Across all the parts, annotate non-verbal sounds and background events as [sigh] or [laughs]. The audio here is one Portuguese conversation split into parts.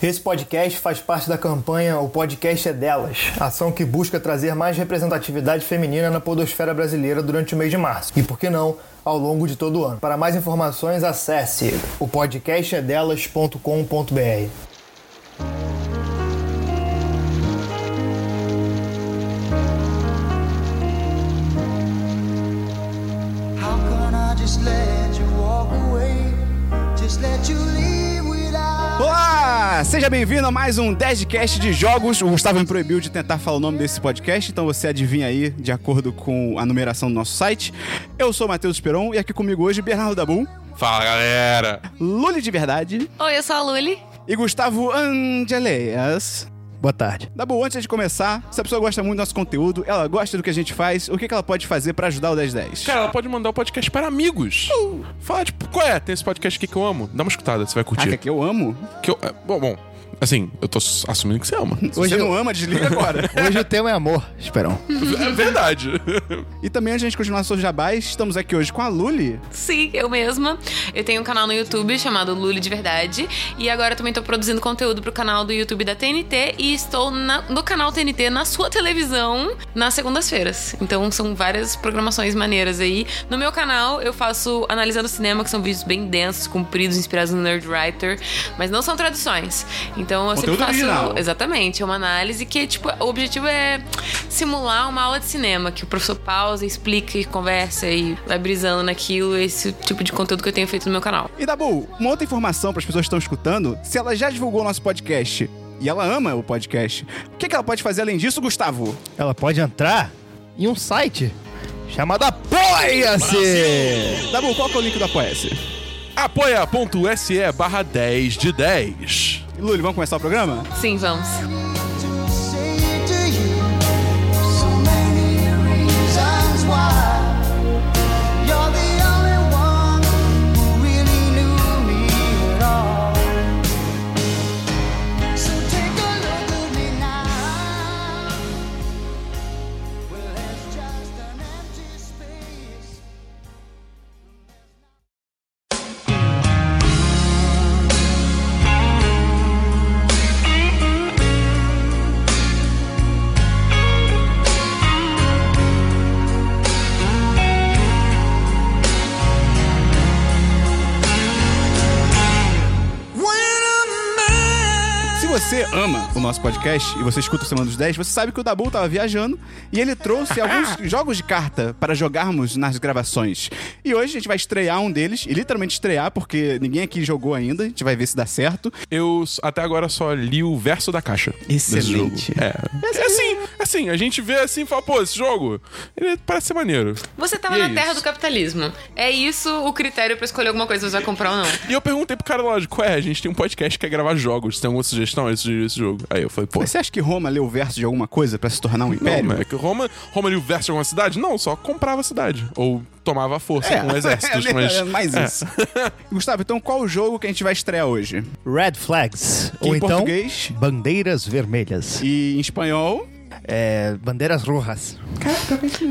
Esse podcast faz parte da campanha O Podcast é Delas, ação que busca trazer mais representatividade feminina na podosfera brasileira durante o mês de março. E por que não, ao longo de todo o ano. Para mais informações, acesse o Seja bem-vindo a mais um 10cast de jogos. O Gustavo me proibiu de tentar falar o nome desse podcast, então você adivinha aí de acordo com a numeração do nosso site. Eu sou o Matheus Esperon e aqui comigo hoje Bernardo Dabu, Fala galera! Luli de Verdade Oi, eu sou a Luli. e Gustavo Angeleias. Boa tarde. Dabu, antes de começar, se a pessoa gosta muito do nosso conteúdo, ela gosta do que a gente faz, o que que ela pode fazer pra ajudar o 1010? Cara, ela pode mandar o podcast para amigos. Fala, tipo, qual é? Tem esse podcast aqui que eu amo. Dá uma escutada, você vai curtir. Caraca, que eu amo. Que eu, é, bom, bom, assim, eu tô assumindo que você ama. Se você não ama, desliga agora. [laughs] Hoje o tema é amor, Esperão. É verdade. e também, antes de a gente continuar seus jabás, estamos aqui hoje com a Luli. Sim, eu mesma. Eu tenho um canal no YouTube chamado Luli de Verdade. E agora eu também tô produzindo conteúdo pro canal do YouTube da TNT. E estou na- no canal TNT, na sua televisão, nas segundas-feiras. Então são várias programações maneiras aí. No meu canal eu faço Analisando Cinema, que são vídeos bem densos, compridos, inspirados no Nerd Writer. Mas não são traduções. Então eu sempre faço. original. Exatamente, é uma análise que, tipo, o objetivo é simular uma aula de cinema, que o professor pausa, explica e conversa e vai brisando naquilo, esse tipo de conteúdo que eu tenho feito no meu canal. E Dabu, uma outra informação para as pessoas que estão escutando: se ela já divulgou o nosso podcast e ela ama o podcast, o que, que ela pode fazer além disso, Gustavo? Ela pode entrar em um site chamado Apoia-se! Dabu, qual que é o link do Apoia-se? Apoia.se barra 10 de 10. E, vamos começar o programa? Sim, vamos. Un o nosso podcast e você escuta o Semana dos 10, você sabe que o Dabu tava viajando e ele trouxe [laughs] alguns jogos de carta para jogarmos nas gravações. E hoje a gente vai estrear um deles, e literalmente estrear, porque ninguém aqui jogou ainda, a gente vai ver se dá certo. Eu até agora só li o verso da caixa. desse Excelente. jogo. É. É assim, assim, a gente vê assim e fala, pô, esse jogo, ele parece ser maneiro. Você tava E é na terra isso. do capitalismo. É isso o critério pra escolher alguma coisa, se você vai comprar ou não. E eu perguntei pro cara lógico, qual é? A gente tem um podcast que quer gravar jogos. Tem alguma sugestão? Sugeriu esse jogo. Aí eu falei, pô. Mas você acha que Roma leu o verso de alguma coisa para se tornar um Não, império? mas é que Roma, Roma ali o verso de alguma cidade? Não, só comprava a cidade. Ou tomava a força É, com exércitos. [laughs] é, mas é mais é. isso. [laughs] Gustavo, então qual o jogo que a gente vai estrear hoje? Red Flags. Que ou em então, português Bandeiras Vermelhas. e em espanhol. É, bandeiras Rojas.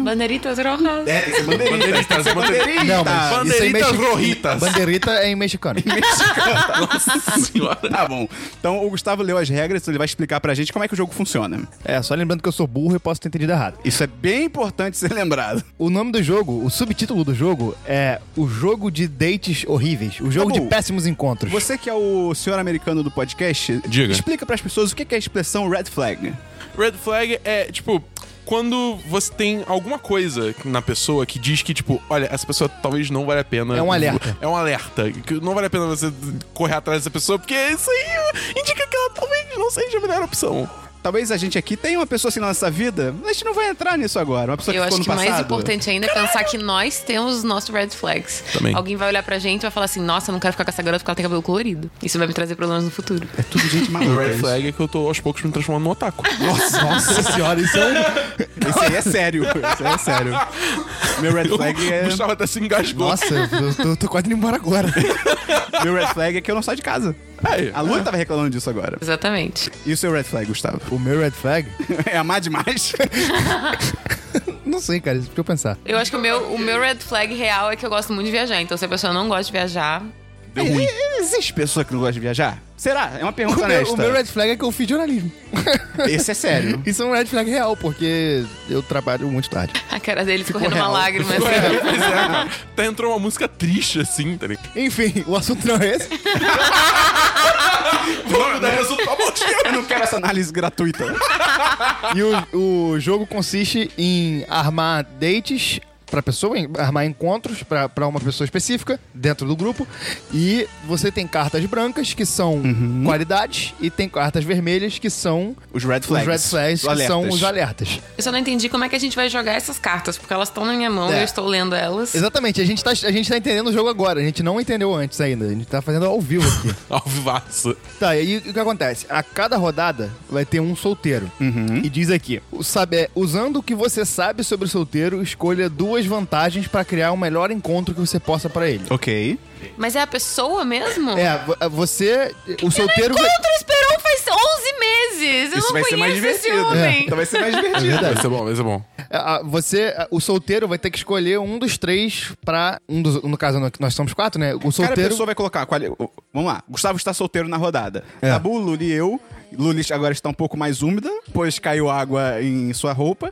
Banderitas rojas. É, tem que ser ser bandeiritas. bandeirita. Não, mas é em Bandeiritas mexi- rojitas. Bandeirita é em mexicano. [laughs] Nossa [laughs] senhora. Tá bom. Então o Gustavo leu as regras, então ele vai explicar pra gente como é que o jogo funciona. É, só lembrando que eu sou burro e posso ter entendido errado. Isso é bem importante ser lembrado. O nome do jogo, o subtítulo do jogo é O Jogo de Dates Horríveis. O jogo Tá de péssimos encontros. Você que é o senhor americano do podcast, Diga. explica pras pessoas o que é a expressão red flag. Red flag é, tipo, quando você tem alguma coisa na pessoa que diz que, tipo, olha, essa pessoa talvez não vale a pena. É um alerta. É um alerta. Que não vale a pena você correr atrás dessa pessoa, porque isso aí indica que ela talvez não seja a melhor opção. Talvez a gente aqui tenha uma pessoa assim na nossa vida, mas a gente não vai entrar nisso agora. Uma pessoa Eu que ficou acho no que passado. mais importante ainda é pensar que nós temos os nossos red flags. Também. Alguém vai olhar pra gente e vai falar assim: Nossa, eu não quero ficar com essa garota porque ela tem cabelo colorido. Isso vai me trazer problemas no futuro. É tudo gente O maluca. red isso. flag é que eu tô aos poucos me transformando num otaku. [laughs] Nossa, nossa senhora, isso é. Esse aí é sério. Esse aí é sério. Meu red flag O é... Gustavo até se engasgou. Nossa, eu tô, tô quase indo embora agora. Meu red flag é que eu não saio de casa. Aí, A Lu tava reclamando disso agora. Exatamente. E o seu red flag, Gustavo? O meu red flag? [laughs] É amar demais? [laughs] Não sei, cara, isso é pra eu pensar. Eu acho que o meu, o meu red flag real é que eu gosto muito de viajar. Então, se a pessoa não gosta de viajar, Deu ruim. Existe pessoa que não gosta de viajar? Será? É uma pergunta O meu, honesta. o meu red flag é que eu fiz jornalismo. [laughs] Esse é sério. Isso é um red flag real, porque eu trabalho muito tarde. A cara dele escorrendo uma real. lágrima. assim. É, pois é. Até entrou uma música triste assim, tá ligado? Enfim, o assunto não é esse. [laughs] Vamos dar resultado. Eu não quero essa análise gratuita. E o, o jogo consiste em armar dates pra pessoa, armar encontros pra pra uma pessoa específica dentro do grupo. E você tem cartas brancas, que são qualidades, e tem cartas vermelhas, que são Os red flags. os red flags, Os que são os alertas. Eu só não entendi como é que a gente vai jogar essas cartas, porque elas estão na minha mão É. e eu estou lendo elas. Exatamente, a gente, tá, a gente tá entendendo o jogo agora, a gente não entendeu antes ainda, a gente tá fazendo ao vivo aqui. [laughs] Ao vivaço. Tá, e aí o que acontece? A cada rodada vai ter um solteiro. E diz aqui: sabe, é, usando o que você sabe sobre o solteiro, escolha duas vantagens pra criar o melhor encontro que você possa pra ele. Ok. Mas é a pessoa mesmo? É, vo- você. O solteiro vai. Encontro esperou faz 11 meses! Eu Isso não vai ser mais conheço esse divertido. homem. Então vai ser mais [laughs] divertido. Vai ser bom, vai ser bom. É, a- Você, a- o solteiro vai ter que escolher um dos três pra. Um dos, no caso, nós somos quatro, né? O solteiro. pessoa vai colocar. quali- Vamos lá. Gustavo está solteiro na rodada. É. Tabu, Luli e eu. Luli agora está um pouco mais úmida, pois caiu água em sua roupa.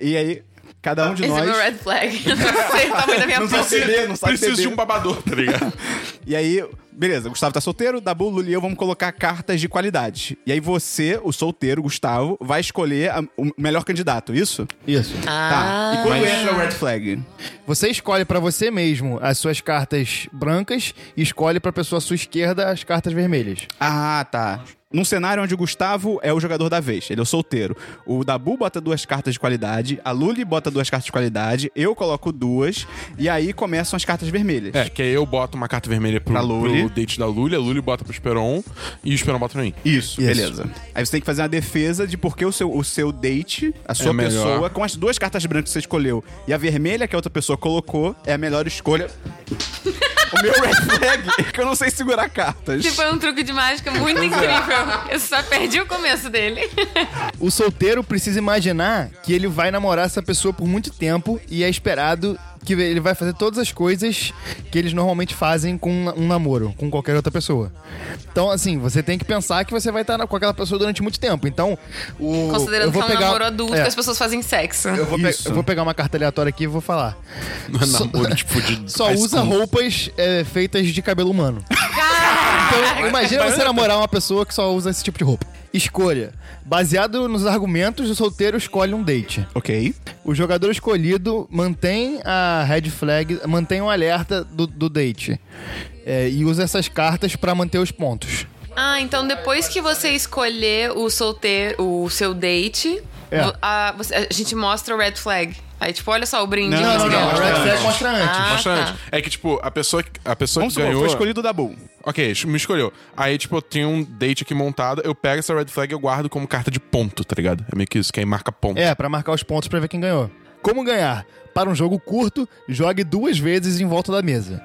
E aí, cada um de Esse nós. é meu red flag. [laughs] Eu não sei o tamanho da minha Não sabe beber, não sabe Preciso beber. de um babador, tá ligado? [laughs] E aí, beleza, Gustavo tá solteiro, Dabu, Luli e eu vamos colocar cartas de qualidade. E aí você, o solteiro, Gustavo, vai escolher a- o melhor candidato, isso? Isso. Tá. Ah. E quando entra o red flag? Você escolhe pra você mesmo as suas cartas brancas e escolhe pra pessoa à sua esquerda as cartas vermelhas. Ah, tá. Num cenário onde o Gustavo é o jogador da vez, ele é o solteiro. O Dabu bota duas cartas de qualidade, a Luli bota duas cartas de qualidade, eu coloco duas, e aí começam as cartas vermelhas. É, que aí eu boto uma carta vermelha pro, Pra Luli. pro date da Luli, a Luli bota pro Esperon e o Esperon bota pra mim. Isso, Isso. beleza. Aí você tem que fazer uma defesa de porque o seu, o seu date, a sua É melhor. pessoa, com as duas cartas brancas que você escolheu e a vermelha que a outra pessoa colocou, é a melhor escolha. [laughs] o meu red flag é que eu não sei segurar cartas. Tipo, é um truque de mágica muito incrível. [laughs] Eu só perdi o começo dele. [laughs] O solteiro precisa imaginar que ele vai namorar essa pessoa por muito tempo e é esperado que ele vai fazer todas as coisas que eles normalmente fazem com um namoro, com qualquer outra pessoa. Então, assim, você tem que pensar que você vai estar com aquela pessoa durante muito tempo. Então, o. Considerando eu vou que é um pegar, namoro adulto é, que as pessoas fazem sexo. eu vou, pe- eu vou pegar uma carta aleatória aqui e vou falar. Não é namoro, tipo, de. [laughs] Só usa school. roupas é, feitas de cabelo humano. Então, imagina você namorar uma pessoa que só usa esse tipo de roupa. Escolha. Baseado nos argumentos, o solteiro escolhe um date. Ok. O jogador escolhido mantém a red flag, mantém o alerta do, do date. É, e usa essas cartas pra manter os pontos. Ah, então depois que você escolher o solteiro, o seu date, É. a, você- a gente mostra o red flag. Aí, tipo, olha só o brinde. Não, não, não, red flag mostra antes. Ah, Mostra tá. antes. É que, tipo, a pessoa, que- a pessoa Vamos que ganhou. foi escolhido o Dabu. Ok, me escolheu. Aí, tipo, eu tenho um date aqui montado, eu pego essa red flag e eu guardo como carta de ponto, tá ligado? É meio que isso, que aí marca ponto. É, pra marcar os pontos pra ver quem ganhou. Como ganhar? Para um jogo curto, jogue duas vezes em volta da mesa.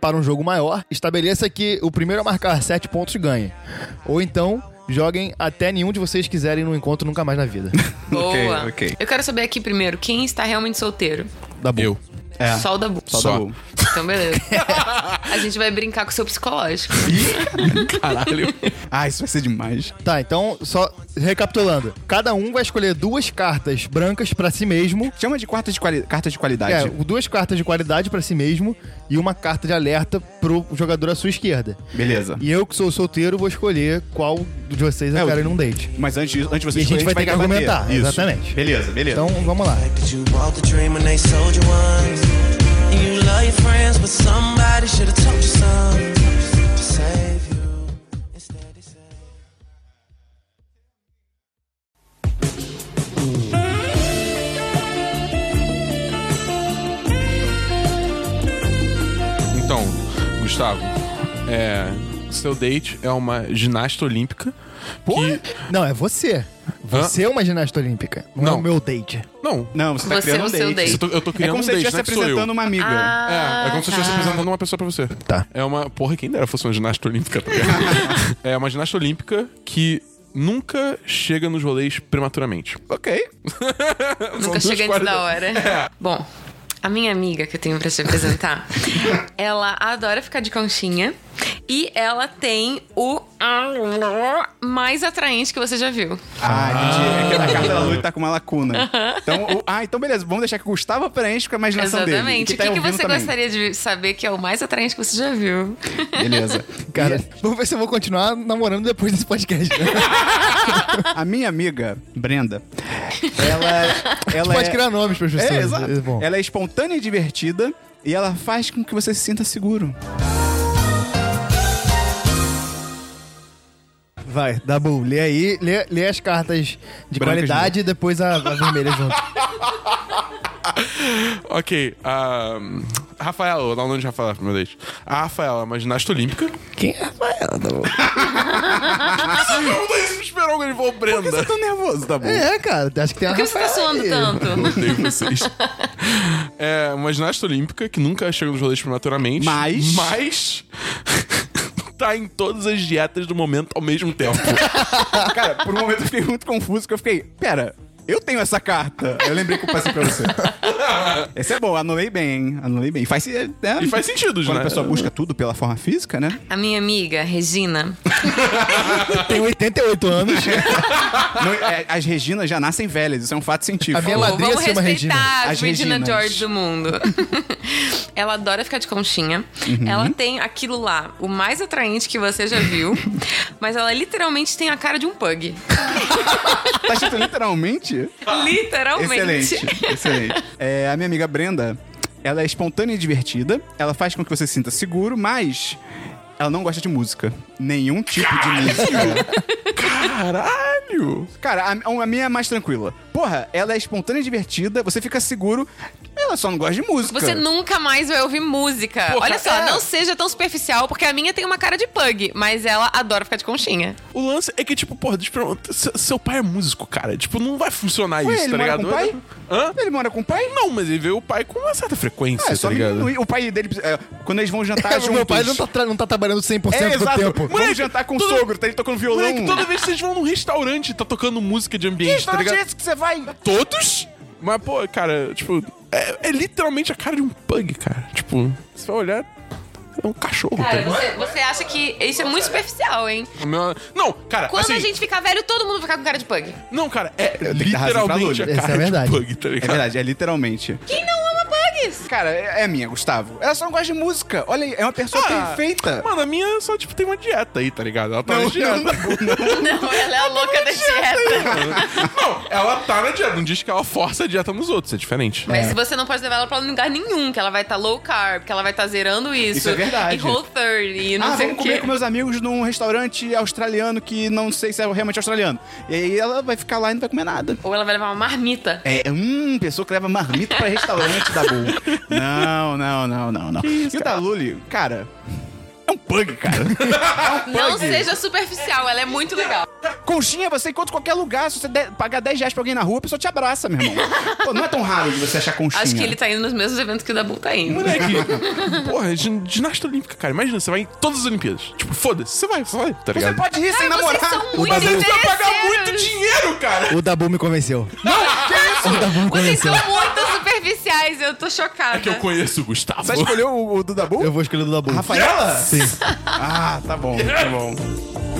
Para um jogo maior, estabeleça que o primeiro a marcar sete pontos ganha. Ou então, joguem até nenhum de vocês quiserem no encontro nunca mais na vida. [laughs] Boa. Ok, ok. Eu quero saber aqui primeiro, quem está realmente solteiro? Bom. Eu. É. Só o Dabu. Só, Só. Dabu. Então, beleza. [laughs] a gente vai brincar com o seu psicológico. [laughs] Caralho. Ah, isso vai ser demais. Tá, então, só recapitulando. Cada um vai escolher duas cartas brancas pra si mesmo. Chama de carta de, quali carta de qualidade. É, duas cartas de qualidade pra si mesmo e uma carta de alerta pro jogador à sua esquerda. Beleza. E eu, que sou solteiro, vou escolher qual de vocês eu É, quero ir num date. Mas antes, antes de você E a gente vai ter que argumentar, Isso. exatamente. Beleza, beleza. Então, vamos lá. You love your friends, but somebody should have told you something to save Gustavo, é. Seu date é uma ginasta olímpica. Que, Não, é você. Você é uma ginasta olímpica. Não, é Não. o meu date. não, Não, você tá Você criando é um o seu date. date. eu tô, eu tô É criando como um se você date, estivesse é apresentando uma amiga. É, é como se eu estivesse apresentando uma pessoa pra você. Tá. É uma. Porra, quem dera fosse uma ginasta olímpica. tá [laughs] é uma ginasta olímpica que nunca chega nos rolês prematuramente. Ok. [laughs] Nunca chega antes da hora. Bom, A minha amiga que eu tenho pra te apresentar, [laughs] ela adora ficar de conchinha e ela tem o mais atraente que você já viu. Ah, entendi. É que a carta da Luli tá com uma lacuna. Então, o- ah, então beleza. Vamos deixar que o Gustavo preenche com a imaginação dele. Exatamente. E O tá que, que ouvindo você também. gostaria de saber que é o mais atraente que você já viu? Beleza. Cara, vamos ver se eu vou continuar namorando depois desse podcast. né? [laughs] A minha amiga, Brenda, ela, [laughs] ela Pode é... criar nomes para as pessoas. É, exato. É bom. Ela é espontânea e divertida e ela faz com que você se sinta seguro. Vai, Dabu, lê aí, lê, lê as cartas de Brancas qualidade e depois a, a vermelha junto. [laughs] Ok, a. Rafaela, vou dar o nome de Rafaela primeiro vez. A Rafaela, é uma ginasta olímpica. Quem é Rafaela, Dabu? [laughs] Não, isso me esperou quando ele falou Por que você Brenda. tá nervoso, tá bom? É, cara, acho que tem a Por que você tá suando aí. tanto? Odeio vocês. É uma ginasta olímpica que nunca chega nos rolês prematuramente. Mas- Mas. Tá em todas as dietas do momento ao mesmo tempo. [laughs] Cara, por um momento eu fiquei muito confuso, que eu fiquei, pera, eu tenho essa carta. Eu lembrei que eu passei pra você. [laughs] Esse é bom, anulei bem, hein? Anulei bem. Faz, né? E faz sentido, Quando né? a pessoa busca tudo pela forma física, né? A minha amiga, Regina, [laughs] Tem 88 anos. Não, é, as Reginas já nascem velhas, isso é um fato científico. A minha Pô, madrinha vamos se chama respeitar Regina. as As Regina Reginas. George do mundo. [laughs] ela adora ficar de conchinha. Uhum. Ela tem aquilo lá, o mais atraente que você já viu. mas ela literalmente tem a cara de um pug. Tá escrito literalmente? Literalmente. Excelente, excelente. É, a minha amiga Brenda, ela é espontânea e divertida, ela faz com que você se sinta seguro, mas ela não gosta de música. Nenhum tipo de música. Caralho! Cara, a, a minha é mais tranquila. Porra, ela é espontânea e divertida, você fica seguro, ela só não gosta de música. Você nunca mais vai ouvir música. Porra, Olha só, é. não seja tão superficial, porque a minha tem uma cara de pug, mas ela adora ficar de conchinha. O lance é que, tipo, porra, se- seu pai é músico, cara. Tipo, não vai funcionar Ué, isso, ele tá mora ligado? com o pai? Hã? Ele mora com o pai? Não, mas ele vê o pai com uma certa frequência, Ah, é tá só ligado? diminuir. O pai dele, é, quando eles vão jantar [laughs] juntos... Meu pai não tá, não tá trabalhando 100% É, do exato. tempo. Vamos jantar com o sogro, tá ele tocando violão. Moleque, toda vez que vocês vão num restaurante, tá tocando música de ambiente, tá ligado? esse que você vai? Todos? Mas, pô, cara, tipo, é, é literalmente a cara de um pug, cara. Tipo, você vai olhar, é um cachorro, tá Cara, ligado? você, você acha que isso é muito superficial, hein? O meu- Não, cara, Quando assim, a gente ficar velho, todo mundo vai ficar com cara de pug. Não, cara, é que literalmente a. Essa é verdade. de pug, tá É ligado? verdade, é literalmente. Quem não pugs? Cara, é, é minha, Gustavo. Ela só não gosta de música. Olha aí, é uma pessoa Ah, perfeita. Mano, a minha só, tipo, tem uma dieta aí, tá ligado? Ela tá Não, na dieta. não, Não, [laughs] ela é a louca da dieta. Não, ela tá na dieta. Não diz que ela força a dieta nos outros, é diferente. Mas se você não pode levar ela pra lugar nenhum, que ela vai estar low carb, que ela vai estar zerando isso. Isso é verdade. E whole 30, e não ah, sei vamos o quê. comer com meus amigos num restaurante australiano que não sei se é realmente australiano. E aí ela vai ficar lá e não vai comer nada. Ou ela vai levar uma marmita. É, hum, pessoa que leva marmita pra restaurante da Bull. Não, não, não, não, não. e o da Luli, cara, é um pug, cara. [laughs] É um Não seja superficial, ela é muito legal. Conchinha, você encontra em qualquer lugar. Se você der- pagar 10 reais pra alguém na rua, a pessoa te abraça, meu irmão. Pô, não é tão raro de você achar conchinha. Acho que ele tá indo nos mesmos eventos que o Dabu tá indo. Moleque, [laughs] porra, gin- ginasta olímpica, cara. Imagina, você vai em todas as Olimpíadas. Tipo, foda-se, você vai, você vai, tá Você ligado? pode ir sem Cara, vocês namorar. são muito Mas ele vai pagar muito dinheiro, cara. O Dabu me convenceu. O Dabu me Vocês convenceu. são muito superficiais, eu tô chocada. É que eu conheço o Gustavo. Você escolheu o, o do Dabu? Eu vou escolher o do Dabu. Rafaela? Sim. [laughs] Ah, tá bom, tá bom.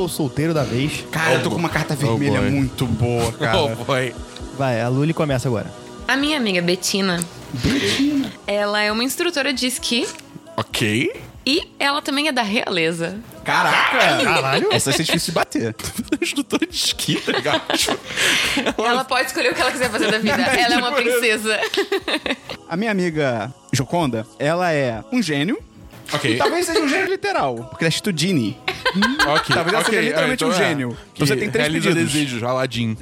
O Dabu é o solteiro da vez. Cara, eu tô com uma carta vermelha boy. muito boa, [laughs] cara. Oh, boy. Vai, a Luli começa agora. A minha amiga Betina. Ela é uma instrutora de esqui Ok. e ela também é da realeza. Caraca! Caralho. Essa vai ser difícil de bater. [laughs] Instrutora de esqui, tá ligado? [laughs] Ela pode escolher o que ela quiser fazer da vida. Ela é uma princesa. A minha amiga Joconda, ela é um gênio. Ok. Talvez seja um gênio literal, porque ela é Studini. Ok. Talvez ela ok, seja literalmente ah, um então é. gênio. Que Você tem três pedidos. desejos, Aladdin.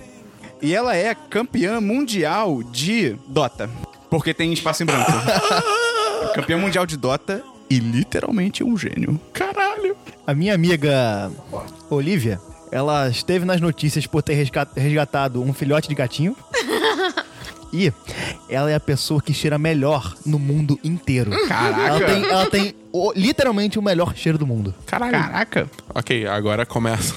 E ela é campeã mundial de Dota. Porque tem espaço em branco. [laughs] campeã mundial de Dota e literalmente um gênio. Caralho. A minha amiga Olivia, ela esteve nas notícias por ter resga- resgatado um filhote de gatinho. [laughs] E ela é a pessoa que cheira melhor no mundo inteiro. Caraca. Ela tem, ela tem o- literalmente o melhor cheiro do mundo. Caralho. Caraca. Ok, agora começa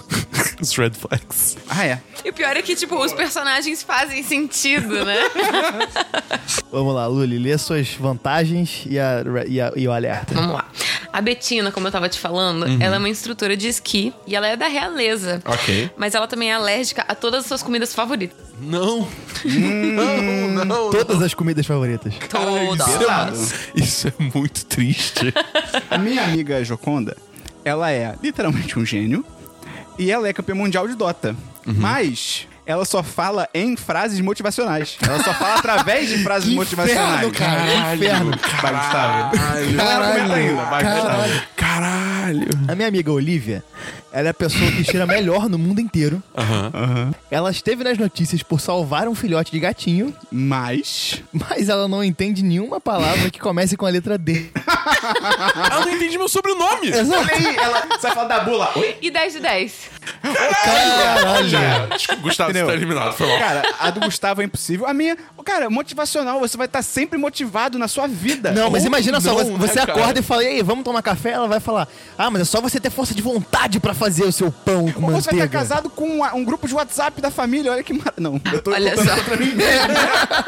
os red flags. Ah, é. E o pior é que, tipo, os personagens fazem sentido, né? [laughs] Vamos lá, Luli, lê suas vantagens e, a, e, a- e o alerta. Vamos lá. A Betina, como eu tava te falando, ela é uma instrutora de esqui e ela é da realeza. Ok. Mas ela também é alérgica a todas as suas comidas favoritas. Não. não, não. Todas as comidas favoritas. Todas. Pesado. Isso é muito triste. A minha amiga Joconda, ela é literalmente um gênio e ela é campeã mundial de Dota. Mas ela só fala em frases motivacionais. Ela só fala através de frases [laughs] Que motivacionais. inferno, cara. Que inferno. Vai, Gustavo. Caralho. Comenta ainda. Vai, Caralho. Caralho. A minha amiga Olivia, ela é a pessoa que cheira melhor no mundo inteiro. Aham. Ela esteve nas notícias por salvar um filhote de gatinho, Mas. mas ela não entende nenhuma palavra que comece com a letra D. Ela não entende meu sobrenome. Olha aí, ela. Você vai falar da bula. Oi? E 10 de 10. Caralho. Desculpa, Gustavo, Entendeu? você tá eliminado. Foi mal. Cara, a do Gustavo é impossível. A minha, cara, motivacional, você vai estar sempre motivado na sua vida. Não, mas Ou imagina só, não, você, né, você cara? acorda e fala, e aí, vamos tomar café? Ela vai falar, ah, mas é só você ter força de vontade pra fazer o seu pão com Ou você vai manteiga. estar casado com um, um grupo de WhatsApp da família. Olha que mar... Não, eu tô Olha só. contra mim mesmo.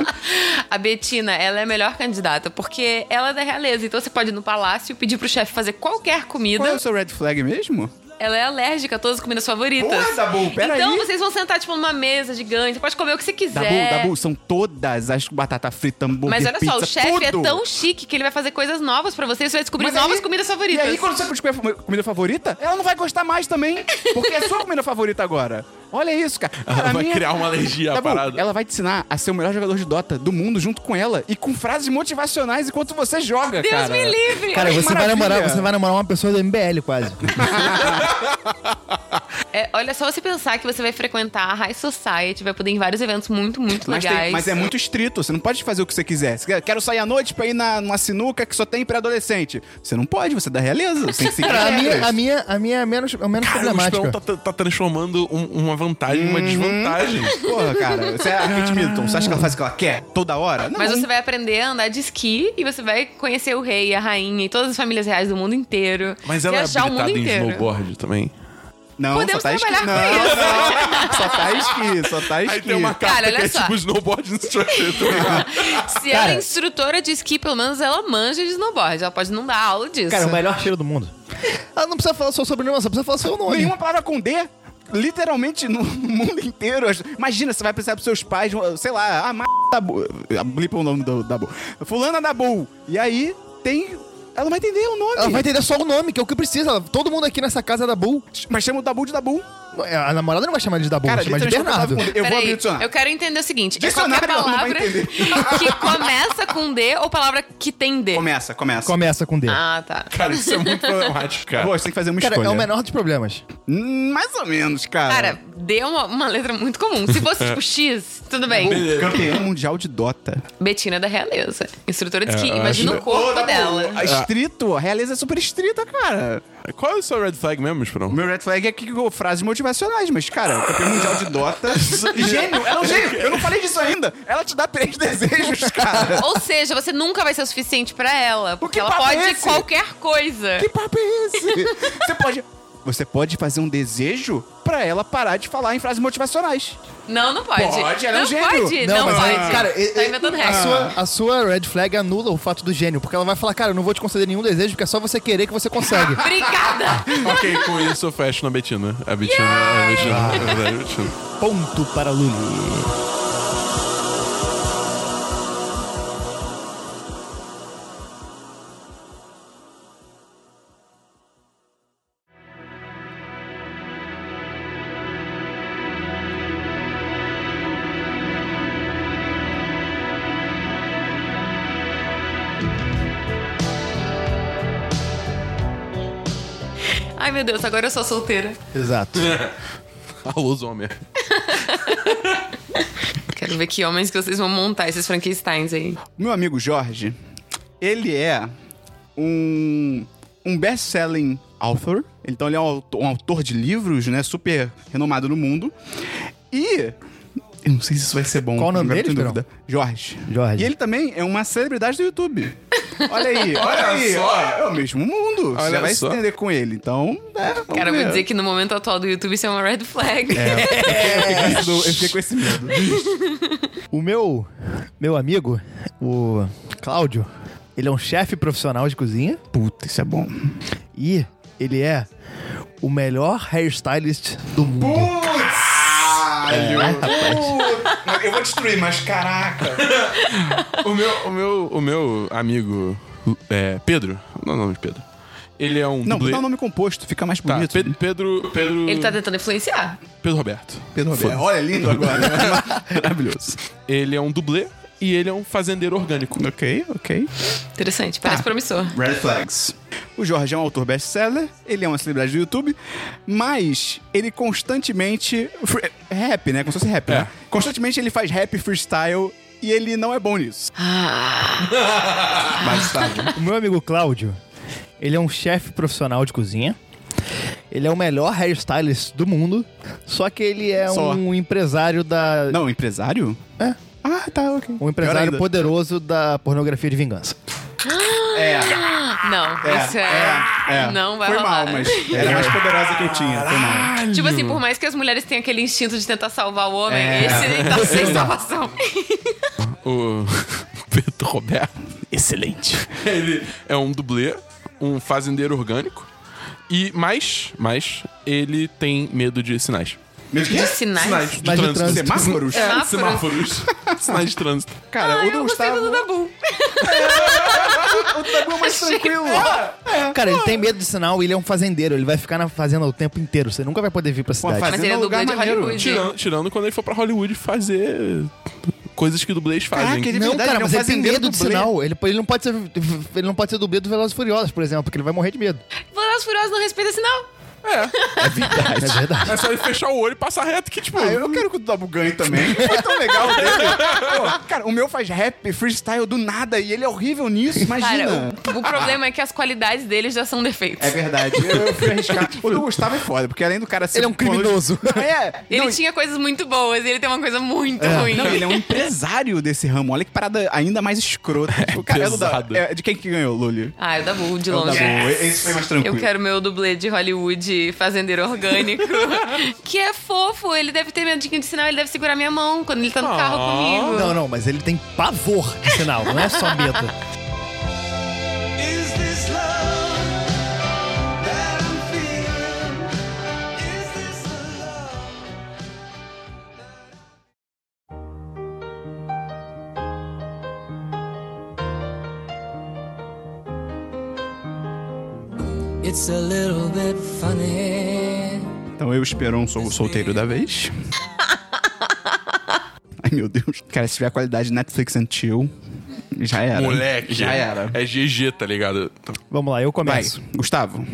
[laughs] A Betina, ela é a melhor candidata, porque ela é da realeza. Então você pode ir no palácio pedir pro chefe fazer qualquer comida. Qual é o seu red flag mesmo? Ela é alérgica a todas as comidas favoritas. Porra, Dabu, pera então aí. vocês vão sentar, tipo, numa mesa gigante. Você pode comer o que você quiser. Dabu, Dabu, são todas as batata frita, hambúrguer, Mas olha só, o pizza, chefe é tão chique que ele vai fazer coisas novas pra você e você vai descobrir Mas novas aí- comidas favoritas. E aí, quando você descobrir a comida favorita, ela não vai gostar mais também. Porque é sua comida favorita agora. Olha isso, cara. Ela vai minha- criar uma alergia à Dabu, parada. ela vai te ensinar a ser o melhor jogador de Dota do mundo junto com ela e com frases motivacionais enquanto você joga, Deus cara. me livre! Cara, você vai, namorar, você vai namorar uma pessoa do MBL quase. [laughs] É, olha só você pensar que você vai frequentar a High Society, vai poder ir em vários eventos muito, muito Mas, tem- legais. mas é muito estrito, você não pode fazer o que você quiser. Você quer, quero sair à noite pra ir na, numa sinuca que só tem pré-adolescente. Você não pode, você é da realeza. Você tem que seguir a minha, a minha, a minha é menos, é menos Cara, o problemática. Esperão tá, tá transformando um- uma vantagem em uma desvantagem. [laughs] Porra, cara, você é a Kate Middleton. Você acha que ela faz o que ela quer toda hora? Não. Mas você vai aprender a andar de esqui e você vai conhecer o rei, a rainha e todas as famílias reais do mundo inteiro. Mas ela é viajar o mundo habilitada em inteiro. snowboard também. Não, Podemos só tá esqui. trabalhar Não, com isso. não, só tá esqui, só tá esqui. Aí tem uma carta Cara, olha que é só. tipo snowboard instructor. tá? [laughs] Se ela Cara- é instrutora de esqui, pelo menos ela manja de snowboard. Ela pode não dar aula disso. Cara, o melhor cheiro do mundo. Ela não precisa falar seu sobrenome, só precisa falar seu nome. Nenhuma palavra com D. Literalmente no [laughs] mundo inteiro. Imagina, você vai precisar pros seus pais, sei lá, a m da Bu. Blipa o nome do, da Bu. Fulana da Bu. E aí tem. Ela vai entender o nome. Ela vai entender só o nome, que é o que precisa. Todo mundo aqui nessa casa é da Bull. Mas chama o Dabu de Dabu. A namorada não vai chamar ele de da Bull, Cara, vai chamar de Bernardo. qualquer. Eu vou abrir o dicionário. eu quero entender o seguinte: é Dicionário qualquer não vai palavra entender. [laughs] que começa com D ou palavra que tem D? Começa, começa. Começa com D. Ah, tá. Cara, isso é muito [laughs] problemático, cara. Pô, você tem que fazer uma Cara, escolha. é o menor dos problemas. Mais ou menos, cara. Cara, D é uma, uma letra muito comum. Se fosse tipo [laughs] X, tudo bem. Beleza. Campeã mundial de Dota. Betina da Realeza. Instrutora de. É, eu Imagina acho- o corpo Dabu, dela. a Estrito, a realeza é super estrita, cara. Qual é o seu red flag mesmo, Esperão? meu red flag é que frases motivacionais, mas, cara, campeão mundial de Dota. [laughs] gênio, ela é um gênio. Eu não falei disso ainda. Ela te dá três [laughs] desejos, cara. Ou seja, você nunca vai ser o suficiente pra ela. Porque que ela é pode esse? qualquer coisa. Que papo é esse? [laughs] Você pode. Você pode fazer um desejo pra ela parar de falar em frases motivacionais. Não, não pode. Pode, ela é um não gênio. pode, não, mas pode. cara, tá inventando a regra. sua, a sua red flag anula o fato do gênio, porque ela vai falar, cara, eu não vou te conceder nenhum desejo, porque é só você querer que você consegue. [laughs] Obrigada! ok, com isso eu fecho na Betina. A Betina, a Betina, é verdade, a Betina. Ponto para Luli. Meu Deus, agora eu sou solteira. Exato. [laughs] Alô, Zomer. [laughs] Quero ver que homens que vocês vão montar esses Frankensteins aí. Meu amigo Jorge, ele é um, um best-selling author. Então ele é um autor, um autor de livros, né? Super renomado no mundo. E... Eu não sei se isso vai ser bom. Qual o nome dele, tenho dúvida. Jorge. Jorge. E ele também é uma celebridade do YouTube. [laughs] Olha aí, olha, aí. só. É o mesmo mundo. Você Olha vai só. se entender com ele. Então, é, vamos Cara, eu vou ver. dizer que no momento atual do YouTube isso é uma red flag. Eu fiquei- eu fiquei com esse [laughs] medo. O meu, meu amigo, o Cláudio, ele é um chefe profissional de cozinha Puta, isso é bom. e ele é o melhor hairstylist do mundo. Caralho! eu vou destruir, mas caraca. O meu, o meu, o meu amigo é, Pedro, não é o nome de Pedro. Ele é um Não, dublê. dá um nome composto, fica mais Tá, bonito. Pedro, Pedro, Pedro, Ele tá tentando influenciar. Pedro Roberto. Pedro Roberto. Olha, lindo agora. [laughs] Maravilhoso. Ele é um dublê e ele é um fazendeiro orgânico. Ok, ok. Interessante, parece Tá. promissor. Red Flags. O Jorge é um autor best-seller, ele é uma celebridade do YouTube, mas ele constantemente. fr- Rap, né? Como se fosse rap, É. né? Constantemente ele faz rap freestyle e ele não é bom nisso. Ah, [laughs] Mas sabe. O meu amigo Cláudio, ele é um chefe profissional de cozinha. Ele é o melhor hairstylist do mundo, só que ele é Só. um empresário da. Não, empresário? É. Ah, tá, ok. Um empresário poderoso da pornografia de vingança. [gasps] É, não, é, isso é... é, é. Não vai Foi rolar. mal, mas era a mais poderosa que eu tinha. Foi mal. Tipo assim, por mais que as mulheres tenham aquele instinto de tentar salvar o homem, É. esse tá sem salvação. [laughs] O Pedro Roberto. Excelente. Ele é um dublê, um fazendeiro orgânico. E mais, mais, ele tem medo de sinais. Meu De sinais. Sinais de Sinais de trânsito. trânsito. Semáforos? É, Semáforos. semáforos. [laughs] sinais de trânsito. Cara, Ah, o do eu Gustavo... do Dabu. [laughs] [laughs] O do Dabu é mais tranquilo. Cara, ele tem medo de sinal e ele é um fazendeiro. Ele vai ficar na fazenda o tempo inteiro. Você nunca vai poder vir pra cidade. faz- Mas ele é um dublê lugar de maneiro. Hollywood. Tirando, tirando quando ele for pra Hollywood fazer coisas que dublês fazem. Caraca, ele- Não, verdade, cara, ele é mas ele tem medo de sinal. Ele, ele não pode ser, ele não pode ser dublê do Velozes e Furiosos, por exemplo, porque ele vai morrer de medo. Velozes Furiosos não respeita sinal. É verdade. É só ele fechar o olho e passar reto que, tipo. Ah, eu quero que o Dabu ganhe também. Foi tão legal dele. [laughs] Pô, cara, o meu faz rap, freestyle do nada e ele é horrível nisso, imagina. Cara, o, o problema é que as qualidades dele já são defeitos. É verdade, eu, eu fui arriscar. O do Gustavo é foda, porque além do cara ser... Ele é um criminoso. Não, [laughs] é. Ele não, tinha coisas muito boas e ele tem uma coisa muito ruim. não, ele é um empresário desse ramo. Olha que parada ainda mais escrota. [laughs] Tipo, cara, é do da- é, de quem que ganhou, Lully? Ah, o Dabu, de É o longe. Dabu. Esse foi mais tranquilo. Eu quero meu dublê de Hollywood fazendeiro orgânico. [laughs] que é fofo. Ele deve ter medinho de sinal, ele deve segurar minha mão quando ele tá no carro Ah. comigo. Não, não, mas ele tem pavor de sinal, não é só medo. [laughs] It's a little bit funny. Então eu espero um sou o solteiro da vez. [laughs] Ai, meu Deus. Cara, se tiver qualidade Netflix and chill, já era. Moleque. Já era. É GG, tá ligado? Vamos lá, eu Vai, começo. Gustavo.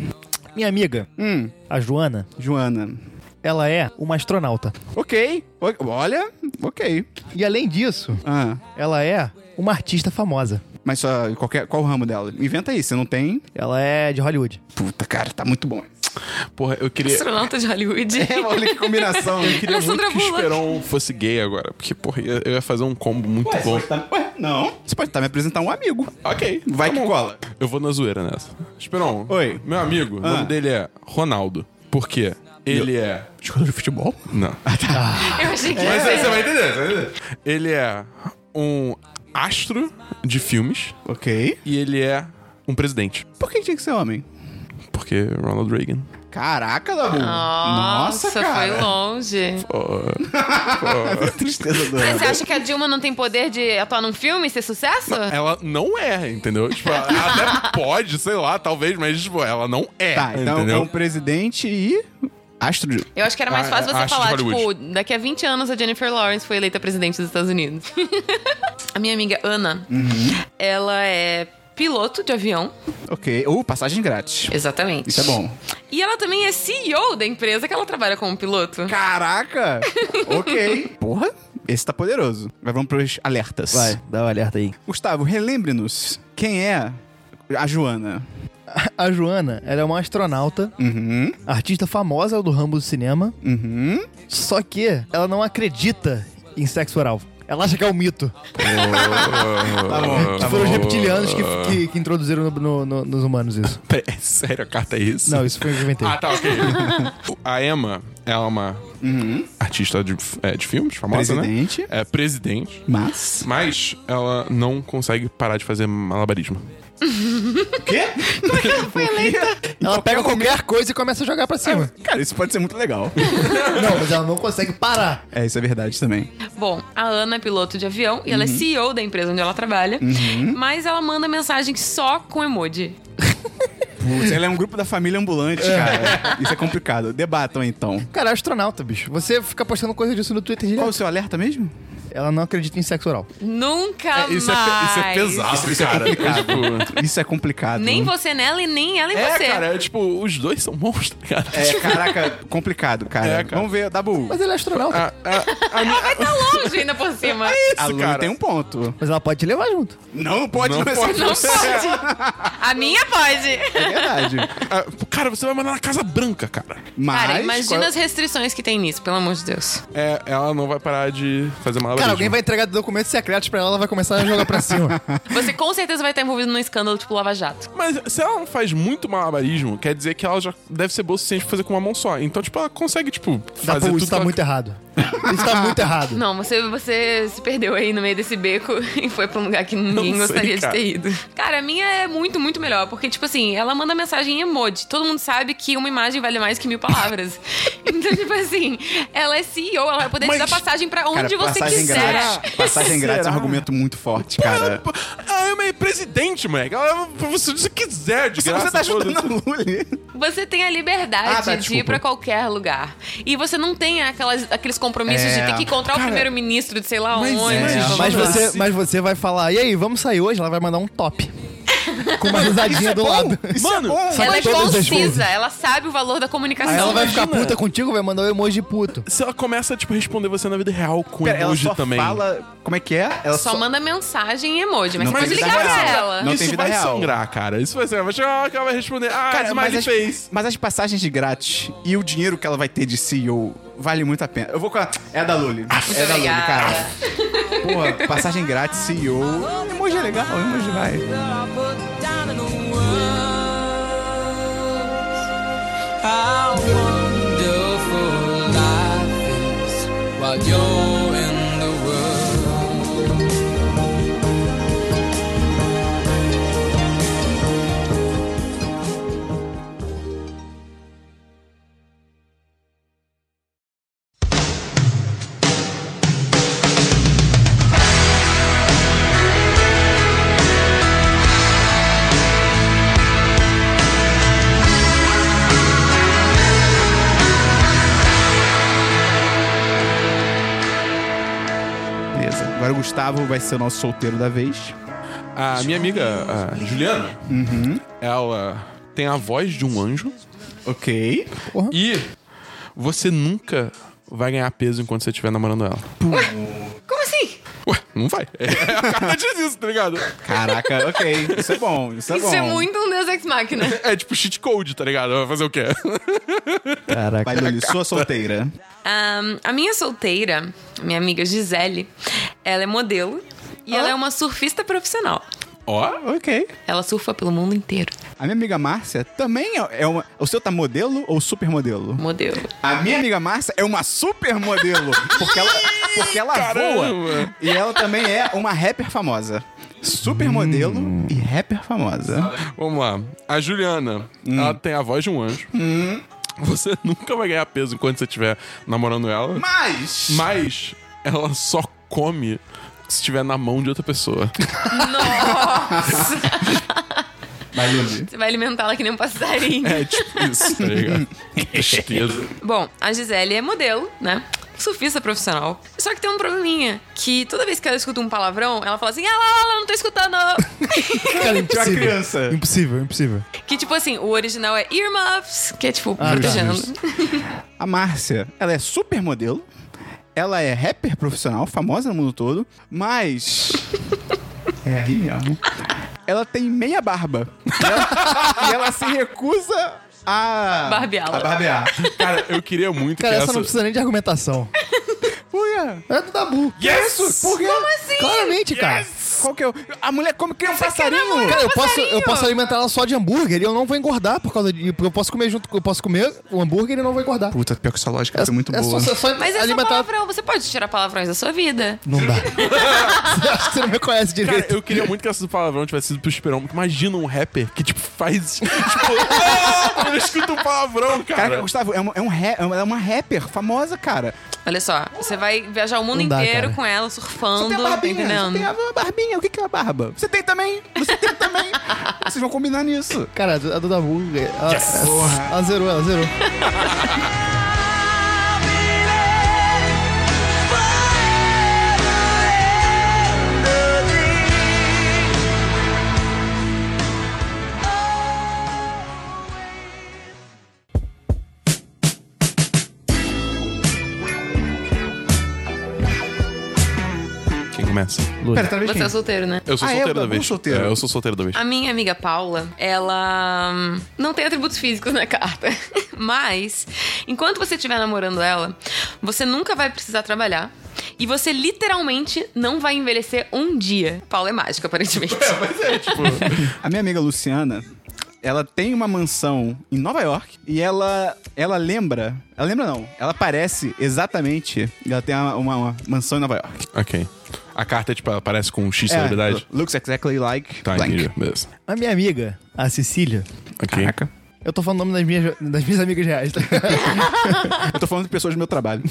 Minha amiga, Hum, a Joana, Joana. ela é uma astronauta. Ok. O- Olha, ok. E além disso, Ah, ela é uma artista famosa. Mas só qualquer, qual o ramo dela? Inventa aí, você não tem? Ela é de Hollywood. Puta, cara, tá muito bom. Porra, eu queria. Astronauta de Hollywood. É, olha que combinação. Eu queria é muito que o. Esperon fosse gay agora. Porque, porra, eu ia fazer um combo muito Ué, você bom. pode tá- Ué, não. Você pode estar me apresentar um amigo. Ok. Vai tá que bom. cola. Eu vou na zoeira nessa. Esperon. Oi. Meu amigo, o Ah. nome dele é Ronaldo. Por quê? Ele é. Jogador de futebol? Não. Eu achei que Mas ia você vai entender, você vai entender. Ele é um astro de filmes Ok. e ele é um presidente. Por que tinha que ser homem? Porque Ronald Reagan. Caraca, Dabu. Nossa, cara. foi longe. [laughs] [laughs] Tristeza do Mas você acha que a Dilma não tem poder de atuar num filme e ser sucesso? Ela não é, entendeu? Tipo, ela até [laughs] pode, sei lá, talvez, mas tipo, ela não é. Tá, então é entendeu? um presidente e astro de... Eu acho que era mais Ah, fácil você falar, tipo, daqui a 20 anos a Jennifer Lawrence foi eleita presidente dos Estados Unidos. [laughs] a minha amiga Ana, Uhum. ela é piloto de avião. Ok. Ou passagem grátis. Exatamente. Isso é bom. E ela também é CEO da empresa que ela trabalha como piloto. Caraca! [laughs] ok. Porra, esse tá poderoso. Mas vamos pros alertas. Vai, dá um alerta aí. Gustavo, relembre-nos quem é a Joana. A Joana, ela é uma astronauta, Uhum. artista famosa do ramo do cinema, Uhum. só que ela não acredita em sexo oral. Ela acha que é um mito. Tá bom. Que foram os reptilianos que, que, que introduziram no- no- no- nos humanos isso. [laughs] Pera, é sério, a carta é isso? Não, isso foi o que eu inventei. Ah, tá, ok. [laughs] a Emma, ela é uma artista de, é, de filmes, famosa, Presidente. né? É presidente. Mas. Mas ela não consegue parar de fazer malabarismo. [laughs] Quê? Ela pega qualquer coisa e começa a jogar pra cima. Cara, isso pode ser muito legal. [laughs] Não, mas ela não consegue parar. é, isso é verdade também. Bom, a Ana é piloto de avião e ela é Uhum. CEO da empresa onde ela trabalha. Mas ela manda mensagem só com emoji. [laughs] Putz, ela é um grupo da família ambulante, cara. Isso é complicado. Debatam então. Cara, é astronauta, bicho. Você fica postando coisa disso no Twitter Qual o seu alerta mesmo? Ela não acredita em sexo oral. Nunca isso, é, pe- isso é mais. pesado, Isso é cara. complicado. Tipo, Isso é complicado. Nem você nela e nem ela em é, você. cara, é tipo, os dois são monstros, cara. É, caraca, complicado, cara. É, cara. Vamos ver, Dabu. Mas ela é astronauta. A, a, a, minha- Tá longe ainda por cima. a Luna cara. tem um ponto. Mas ela pode te levar junto. Não pode, Não não, pode. Não pode. A minha pode. É verdade. a- [laughs] cara, você vai mandar na Casa Branca, cara. Mas. Cara, imagina qual- as restrições que tem nisso, pelo amor de Deus. É, ela não vai parar de fazer malabarismo. Cara, alguém vai entregar documentos secretos pra ela, ela vai começar a jogar pra [laughs] cima. Você com certeza vai estar envolvido num escândalo tipo Lava Jato. Mas se ela não faz muito malabarismo, quer dizer que ela já deve ser boa o suficiente pra fazer com uma mão só. Então, tipo, ela consegue, tipo, Dá fazer pra- tudo isso tá ela- muito errado. Isso tá muito errado. Não, você, você se perdeu aí no meio desse beco [laughs] e foi pra um lugar que ninguém sei, gostaria cara. de ter ido. Cara, a minha é muito, muito melhor. Porque, tipo assim, ela manda mensagem em emoji. Todo mundo sabe que uma imagem vale mais que mil palavras. [laughs] então, tipo assim, ela é CEO, ela vai poder Mas- te dar passagem pra onde Cara, você passagem quiser. Grátis. Passagem grátis é um argumento muito forte, Pô, cara. ela- A Emma é presidente, moleque. Ela, se você quiser, de graça. você tá ajudando a Luli. Você tem a liberdade Ah, tá, de ir pra qualquer lugar. E você não tem aquelas, aqueles compromissos É. de ter que encontrar o Cara, primeiro-ministro de sei lá mas onde. blá, blá, Mas você, mas você vai falar, e aí, vamos sair hoje? Ela vai mandar um top. Com uma risadinha do lado. Mano, é. Só Ela é concisa, ela sabe o valor da comunicação. Aí ela vai ficar puta contigo, vai mandar o emoji puto. Se ela começa a, tipo, responder você na vida real com Pera, ela emoji só também. fala... Como é que é? Ela Só manda mensagem em emoji, mas Não você pode tem ligar vida pra real. ela. Não Isso tem vida vai real. sangrar, cara. Isso vai ser. Vai chegar uma hora que ela vai responder. Ah, Cara, mas smiley as, face. mas as passagens de grátis e o dinheiro que ela vai ter de CEO vale muito a pena. Eu vou com a... É a da Luli. é da Luli, obrigada. cara. [laughs] Porra, passagem grátis, CEO. Emoji é legal, emoji vai. How wonderful life is while you're Agora o Gustavo vai ser o nosso solteiro da vez. A minha amiga, a Juliana, ela tem a voz de um anjo Ok. e você nunca vai ganhar peso enquanto você estiver namorando ela. Assim? Ué, não vai. É, a carta diz isso, tá ligado? Caraca, ok. Isso é bom, isso é Isso bom. é muito um Deus Ex Machina. É tipo cheat code, tá ligado? Vai fazer o quê? Caraca. Vai, Luli, sua solteira. Ahn, a minha solteira, minha amiga Gisele, ela é modelo e ela é uma surfista profissional. Ó, Ok. Ela surfa pelo mundo inteiro. A minha amiga Márcia também é é uma... O seu tá modelo ou supermodelo? Modelo. A minha amiga Márcia é uma supermodelo. Porque ela, porque ela Caramba. voa. E ela também é uma rapper famosa. Supermodelo e rapper famosa. vamos lá. A Juliana, ela tem a voz de um anjo. Você [laughs] nunca vai ganhar peso enquanto você estiver namorando ela. Mas... Mas ela só come estiver na mão de outra pessoa. Nossa! [laughs] Vai. Você vai alimentá-la que nem um passarinho. É tipo isso, tá ligado? [laughs] Bom, a Gisele é modelo, né? surfista profissional. Só que tem um probleminha, que toda vez que ela escuta um palavrão, ela fala assim, ah lá, lá, lá, não tô escutando. [laughs] Cara, impossível. criança. Impossível, impossível. que tipo assim, o original é earmuffs, que é tipo, Ah, protegendo. A Márcia, ela é super modelo. Ela é rapper profissional, famosa no mundo todo, mas. [laughs] é aí mesmo. Ela tem meia barba. E ela, e ela se recusa a. Barbeá-la. A barbear. Cara, eu queria muito Cara, que essa essa... não precisa nem de argumentação. Uia. É do Dabu. Yes! Por quê? Claramente, cara. Qual que é o... A mulher come que nem um passarinho. Cara, eu posso, eu posso alimentar ela só de hambúrguer e eu não vou engordar por causa de. Eu posso comer junto, eu posso comer o hambúrguer e não vou engordar. Puta, pior que essa lógica é, muito é boa. Só, só Mas é só alimentar. palavrão, você pode tirar palavrões da sua vida. Não dá. [laughs] Acho que você não me conhece Cara, direito. eu queria muito que essa do palavrão tivesse sido pro Esperão. Imagina um rapper que, tipo, faz. [laughs] tipo, ah, ele escuta um palavrão, cara. Caraca, Gustavo, é uma, é, um ra- é uma rapper famosa, cara. Olha só, você vai viajar o mundo dá, inteiro cara. com ela, surfando, tem a barbinha, entendendo? tem a barbinha. O que que é a barba? Você tem também. Você tem também. [laughs] Vocês vão combinar nisso. Cara, a do Dabu. Ela, ela, ela zerou, ela zerou. [laughs] começa? Pera, tá Você é solteiro, né? Eu sou Ah, é? solteiro da vez. solteiro. É, eu sou solteiro da vez. A minha amiga Paula, ela hum, não tem atributos físicos na [laughs] carta. Mas, enquanto você estiver namorando ela, você nunca vai precisar trabalhar. E você literalmente não vai envelhecer um dia. Paula é mágica, aparentemente. [laughs] A minha amiga Luciana, ela tem uma mansão em Nova York e ela ela lembra, ela lembra não, ela parece exatamente, ela tem uma, uma- uma mansão em Nova York. Ok. A carta, tipo, ela parece com um X celebridade? É, looks exactly like Tá, blank. entendi. Beleza. A minha amiga, a Cecília. Ok. Caraca. Eu tô falando o nome das minhas, das minhas amigas reais. tá? [laughs] Eu tô falando de pessoas do meu trabalho.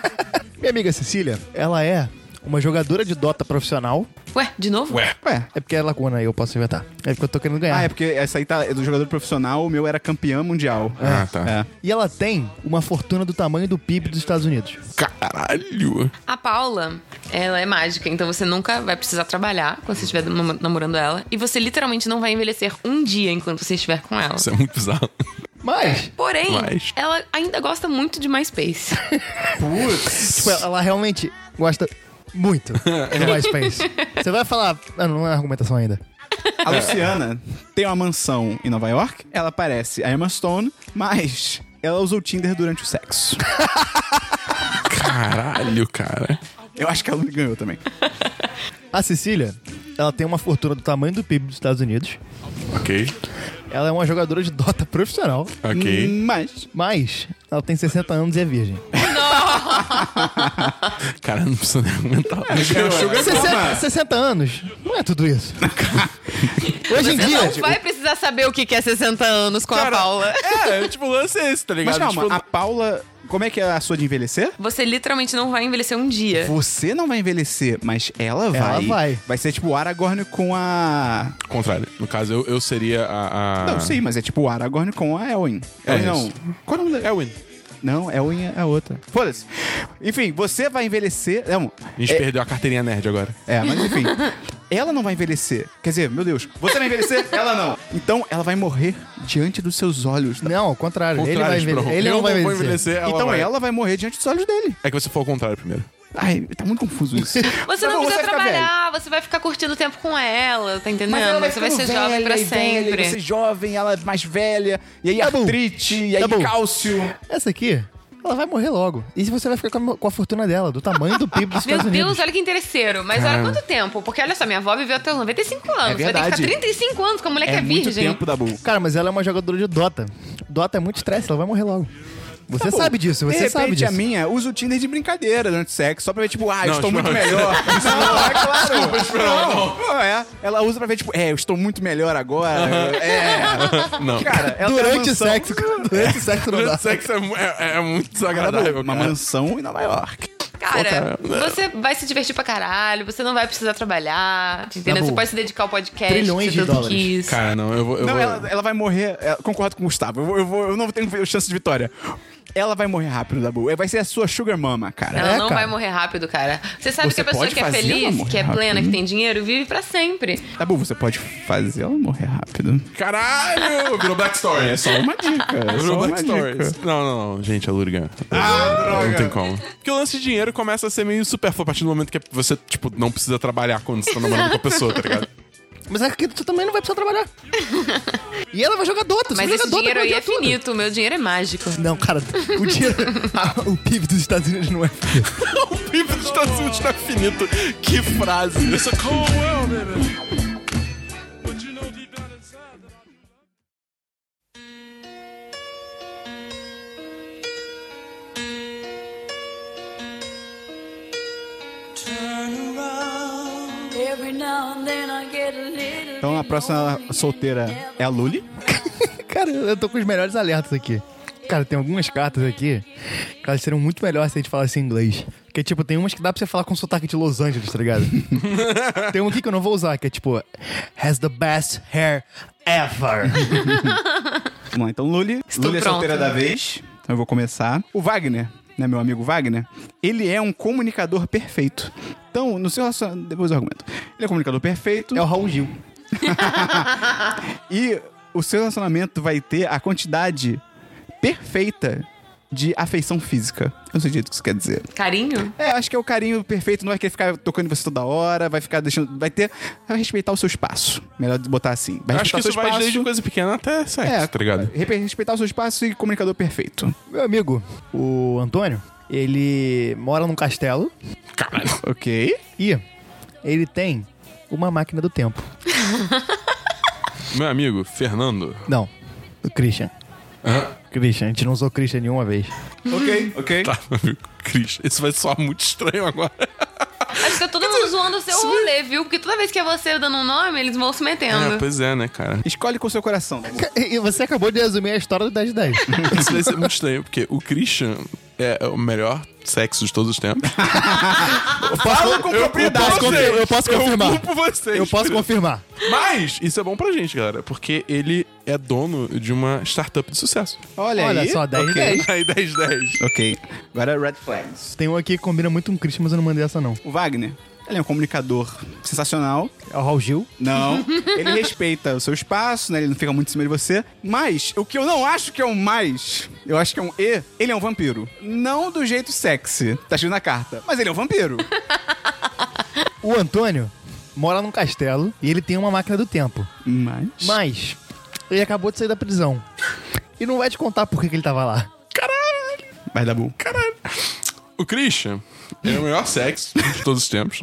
[laughs] minha amiga Cecília, ela é uma jogadora de Dota profissional. Ué, de novo? Ué. Ué. É porque é lacuna aí, eu posso inventar. É porque eu tô querendo ganhar. Ah, é porque essa aí tá é do jogador profissional, o meu era campeão mundial. Ah, tá. É. E ela tem uma fortuna do tamanho do PIB dos Estados Unidos. Caralho. A Paula, ela é mágica, então você nunca vai precisar trabalhar quando você estiver nam- namorando ela. E você literalmente não vai envelhecer um dia enquanto você estiver com ela. Isso é muito bizarro. Mas, Porém, Mas- ela ainda gosta muito de MySpace. [laughs] tipo, ela realmente gosta muito [laughs] do MySpace. Você vai falar... Ah, não é argumentação ainda. A Luciana tem uma mansão em Nova York, ela parece a Emma Stone, mas ela usou o Tinder durante o sexo. [laughs] Caralho, cara. Eu acho que ela me ganhou também. A Cecília, ela tem uma fortuna do tamanho do PIB dos Estados Unidos. Ok. Ela é uma jogadora de Dota profissional. Ok. Mas Mas ela tem 60 anos e é virgem. [laughs] Cara, não precisa nem argumentar. É, 60, 60 anos? Não é tudo isso. [laughs] Hoje em Você dia... não vai precisar saber o que que é 60 anos com a Paula. É, tipo, o lance é esse, tá ligado? Mas calma, Tipo, a Paula, como é que é a sua de envelhecer? Você literalmente não vai envelhecer um dia. Você não vai envelhecer, mas ela vai. Ela vai. Vai ser tipo o Aragorn com a. Contrário. No caso, eu, eu seria a. a... Não, sim, mas é tipo o Aragorn com a Elwin. É Elwin não. isso. Qual é o nome dela? Elwin. Não, é a outra. Foda-se. Enfim, você vai envelhecer. Não, A gente perdeu a carteirinha nerd agora. É, mas enfim. ela não vai envelhecer. Quer dizer, meu Deus, você vai envelhecer? [laughs] ela não. Então ela vai morrer diante dos seus olhos. Não, ao contrário. ele Contrário, vai Esperão. envelhecer. Ele eu não vai vou envelhecer. envelhecer. Ela então vai. ela vai morrer diante dos olhos dele. É que você for ao contrário primeiro. Ai, tá muito confuso isso. [laughs] Você Tá não bom, precisa velho. trabalhar, você vai ficar curtindo o tempo com ela, tá entendendo? Mas ela vai você vai ser jovem velha pra e velha, sempre. e você jovem, ela é mais velha, e aí Tá bom. artrite, e aí Tá bom. cálcio. Essa aqui, ela vai morrer logo. E você vai ficar com a, com a fortuna dela, do tamanho do PIB dos Meu Estados Deus, Unidos. olha que interesseiro. Mas olha quanto tempo? Porque olha só, minha avó viveu até os 95 anos. vai ter que ficar 35 anos com a mulher que É é muito virgem. tempo da Bull. Cara, mas ela é uma jogadora de Dota. Dota é muito estresse, ela vai morrer logo. Você sabe disso, De você repente, sabe disso. a minha usa o Tinder de brincadeira durante o sexo, só pra ver, tipo, ah, eu Não, estou muito [laughs] não. melhor. não, é claro. não, não, é. Ela usa pra ver, tipo, é, eu estou muito melhor agora. É. Não. Cara, ela tem uma Durante o mansão- sexo, [laughs] durante o sexo não dá. Sexo é, mu- é- é muito Cara, desagradável, uma cara. mansão em Nova York. Cara, cara, você vai se divertir pra caralho, você não vai precisar trabalhar, entendeu? Tá. Você pode se dedicar ao podcast. Trilhões que você de tanto dólares. quis. Cara, não, eu vou... Eu Não, vou... ela, ela vai morrer. é, concordo com o Gustavo. Eu, vou- eu, vou- eu não tenho chance de vitória. Ela vai morrer rápido, Dabu. Vai ser a sua sugar mama, cara. Ela É, não cara. vai morrer rápido, cara. Você sabe Você que a pessoa que é feliz, que é plena, rápido. que tem dinheiro, vive pra sempre. Dabu, você pode fazer ela morrer rápido. Caralho! Virou Black Story. É só uma dica. É Virou Black dica. Não, não, não. Gente, é Lurigan. Ah, droga. Não tem como. Porque o lance de dinheiro começa a ser meio supérfluo a partir do momento que você, tipo, não precisa trabalhar quando você tá namorando com a pessoa, tá ligado? Mas aqui tu também não vai precisar trabalhar. e ela vai jogar Dota. Mas esse dinheiro aí é todo. finito, o meu dinheiro é mágico. Não, cara, o dinheiro. [laughs] Ah, o PIB dos Estados Unidos não é finito. [laughs] o PIB dos Estados Unidos não é finito. Que frase. It's a cold world, baby. Então a próxima solteira é a Luli. [laughs] Cara, eu tô com os melhores alertas aqui. Cara, tem algumas cartas aqui que elas seriam muito melhores se a gente falasse inglês. Porque, tipo, tem umas que dá pra você falar com sotaque de Los Angeles, tá ligado? [laughs] tem um aqui que eu não vou usar, que é tipo... Has the best hair ever. [laughs] Lá, então Luli. Estou Luli é pronta. solteira da vez. Então eu vou começar. O Wagner, né, meu amigo Wagner, ele é um comunicador perfeito. Então, no seu relacionamento. Depois eu argumento. Ele é comunicador perfeito. é o Raul Gil. [laughs] E o seu relacionamento vai ter a quantidade perfeita de afeição física. Eu não sei direito o que isso quer dizer. Carinho? É, acho que é o carinho perfeito, não é que ele ficar tocando em você toda hora, vai ficar deixando. Vai ter. Vai respeitar o seu espaço. Melhor botar assim. Vai Eu acho que respeitar o isso seu vai espaço. desde coisa pequena até sexo, É, tá ligado? Respe- Respeitar o seu espaço e comunicador perfeito. Meu amigo, o Antônio, ele mora num castelo Caralho. Ok. e ele tem uma máquina do tempo. [laughs] Meu amigo, Fernando. Não, o Christian. Christian, a gente não usou Christian nenhuma vez. Ok, ok. Tá, meu amigo, Cris. Isso vai soar muito estranho agora. Acho que tá todo mundo zoando o seu rolê, viu? Porque toda vez que é você dando um nome, eles vão se É, metendo. pois é, né, cara? Escolhe com o seu coração. E você acabou de resumir a história do 10 de 10. Isso vai ser muito estranho, porque o Christian é o melhor sexo de todos os tempos. [laughs] Fala com propriedade. posso confi- eu posso confirmar. Eu culpo vocês. Eu posso confirmar. Mas isso é bom pra gente, galera, porque ele é dono de uma startup de sucesso. Olha, Olha aí. só, 10 de Ok. 10. Aí 10 10. Ok. Agora Red Flags. Tem um aqui que combina muito com o Christian, mas eu não mandei essa não. O Wagner, ele é um comunicador sensacional. É o Raul Gil. Não. [laughs] Ele respeita o seu espaço, né? Ele não fica muito em cima de você. Mas, o que eu não acho que é um mais, eu acho que é um E, ele é um vampiro. Não do jeito sexy, tá escrito na carta. Mas ele é um vampiro. [laughs] O Antônio mora num castelo e ele tem uma máquina do tempo. Mas. Mas ele acabou de sair da prisão. E não vai te contar por que, que ele tava lá. Vai dar bom. O Christian é o melhor sexo de todos os tempos.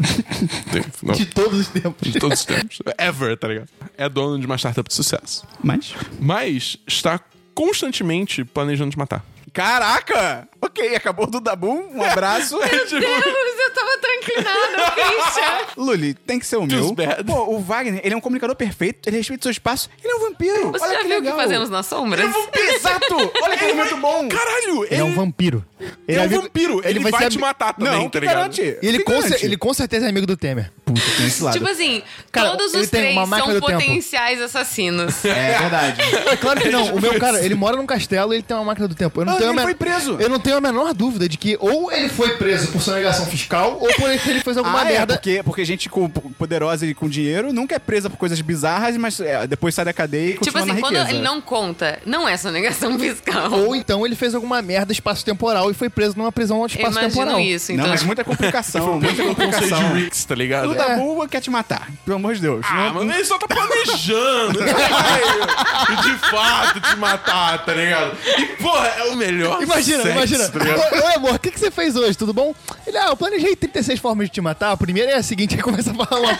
Tem- não, De todos os tempos. de todos os tempos. Ever, tá ligado? É dono de uma startup de sucesso. Mas. Mas está constantemente planejando te matar. Caraca! Ok, acabou do Dabu. Um abraço. [laughs] Deus, eu tava tão inclinada, [laughs] Christian. Luli, tem que ser o meu. bad. Pô, o Wagner, ele é um comunicador perfeito, ele respeita o seu espaço, ele é um vampiro. Você Olha já que viu o que fazemos nas sombras? Ele é um vampiro, exato! Olha que [laughs] argumento bom! Caralho! Ele é um vampiro. Ele é um amigo- vampiro. Ele, vai, ser te matar também, Não, tá ligado? garante? E ele, Que com, garante? cer- ele com certeza é amigo do Temer. Puta, tem esse lado. Tipo assim, Cara, todos ele os três são do tempo. potenciais assassinos. [laughs] É verdade. É claro que não. [laughs] O meu cara, ele mora num castelo e ele tem uma máquina do tempo. Eu não Ah, tenho ele men- foi preso. Eu não tenho a menor dúvida de que ou ele foi preso por sonegação fiscal ou por ele ele fez alguma ah, é, merda. porque, porque gente com, poderosa e com dinheiro nunca é presa por coisas bizarras, mas é, depois sai da cadeia e tipo continua assim, na quando ele não conta, não é sonegação [laughs] fiscal. Ou então ele fez alguma merda espaço-temporal e foi preso numa prisão Eu espaço-temporal. imagino isso, então. Não, mas muita complicação, [laughs] muita complicação. de Ricks, tá ligado? O Dabu quer te matar, pelo amor de Deus. Ah, Não- mano, ele só tá planejando. ele vai de fato te matar, tá ligado? E, porra, é o melhor Imagina, sexo, imagina. tá ligado? Oi, amor, o que, que você fez hoje? Tudo bom? Ele, ah, eu planejei 36 formas de te matar. A primeira é a seguinte, aí começa a falar uma,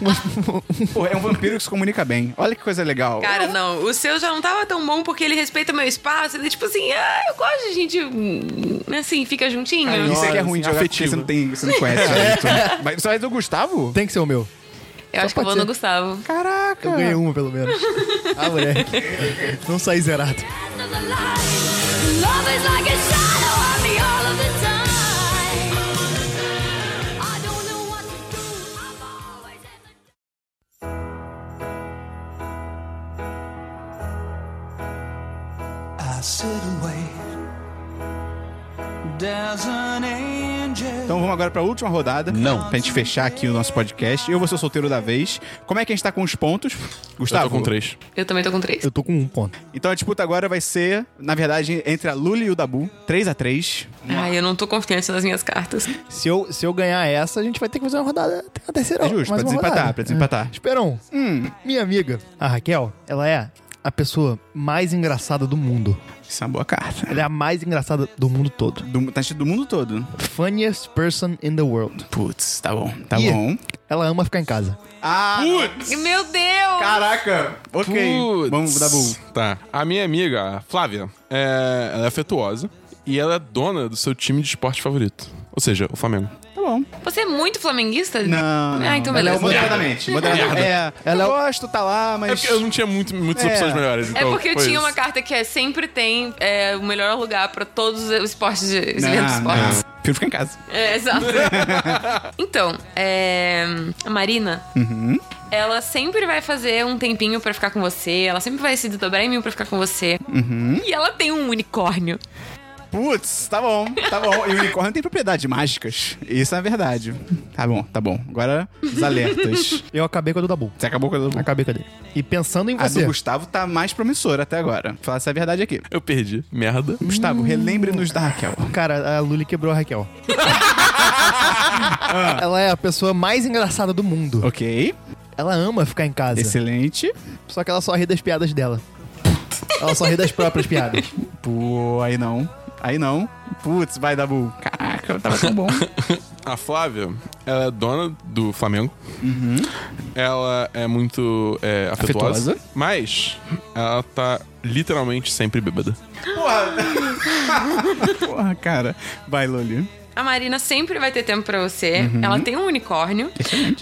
[laughs] uma- Pô, é um vampiro que se comunica bem. Olha que coisa legal. Cara, não, o seu já não tava tão bom porque ele respeita meu espaço. Ele, tipo assim, ah, eu gosto de gente, hum, assim, fica juntinho. Isso é que é ruim de jogar afetivo. você não, tem, você não conhece. [laughs] direito. Mas você vai do Gustavo? Tem que ser o meu. eu acho que eu vou pode no ser. Gustavo. Caraca! Eu ganhei uma, pelo menos. Ah, moleque. Não saí zerado. I sit and wait. Então vamos agora pra última rodada. Não. Pra gente fechar aqui o nosso podcast. Eu vou ser o solteiro da vez. Como é que a gente tá com os pontos? Eu Gustavo? tô com três. Eu também tô com três. Eu tô com um ponto. Então a disputa agora vai ser, na verdade, entre a Luli e o Dabu. 3 a 3 Ai, eu não tô confiante nas minhas cartas. Se eu, se eu ganhar essa, a gente vai ter que fazer uma rodada. A terceira É justo, pra desempatar, rodada. pra desempatar. É. Esperão, minha amiga, a Raquel, ela é a pessoa mais engraçada do mundo. Isso é uma boa carta. Ela é a mais engraçada do mundo todo. Do, tá do mundo todo. Funniest person in the world. Putz, tá bom, tá Ih, bom. Ela ama ficar em casa. Ah, Meu Deus! caraca. Ok, Putz. vamos, Dabu. Tá. A minha amiga, a Flávia, é, ela é afetuosa e ela é dona do seu time de esporte favorito. Ou seja, o Flamengo. Tá bom. Você é muito flamenguista? Não, não. Ah, então Ela é beleza. moderadamente. [laughs] moderadamente. É, Ela é eu gosto, tá lá, É mas... porque eu não tinha muito, muitas É. opções melhores. É então porque eu tinha isso. uma carta que é sempre tem é, o melhor lugar pra todos os esportes de os Não, esportes. não. Prefiro ficar em casa. É, exato. [laughs] então, é, a Marina, Uhum. ela sempre vai fazer um tempinho pra ficar com você, ela sempre vai se desdobrar em mim pra ficar com você. Uhum. E ela tem um unicórnio. Putz, tá bom, tá bom. E o unicórnio tem propriedades mágicas. Isso é verdade. Tá bom, tá bom. Agora, os alertas. Eu acabei com a do Dabu. Você acabou com a do... Acabei com a dele. E pensando em A você. do Gustavo tá mais promissora até agora. Vou falar essa verdade aqui. Eu perdi. Merda. Gustavo, relembre-nos da Raquel. Cara, a Luli quebrou a Raquel. [laughs] Ela é a pessoa mais engraçada do mundo. Ok, Ela ama ficar em casa. excelente. Só que ela só ri das piadas dela. Ela só ri das próprias piadas. Pô, aí não. Aí não. Putz, vai, Dabu. Caraca, tava tão bom. [laughs] A Flávia, ela é dona do Flamengo. Ela é muito é, afetuosa, Afetuosa. Mas ela tá literalmente sempre bêbada. Porra, [laughs] cara. Vai, Loli. A Marina sempre vai ter tempo pra você. Uhum. Ela tem um unicórnio,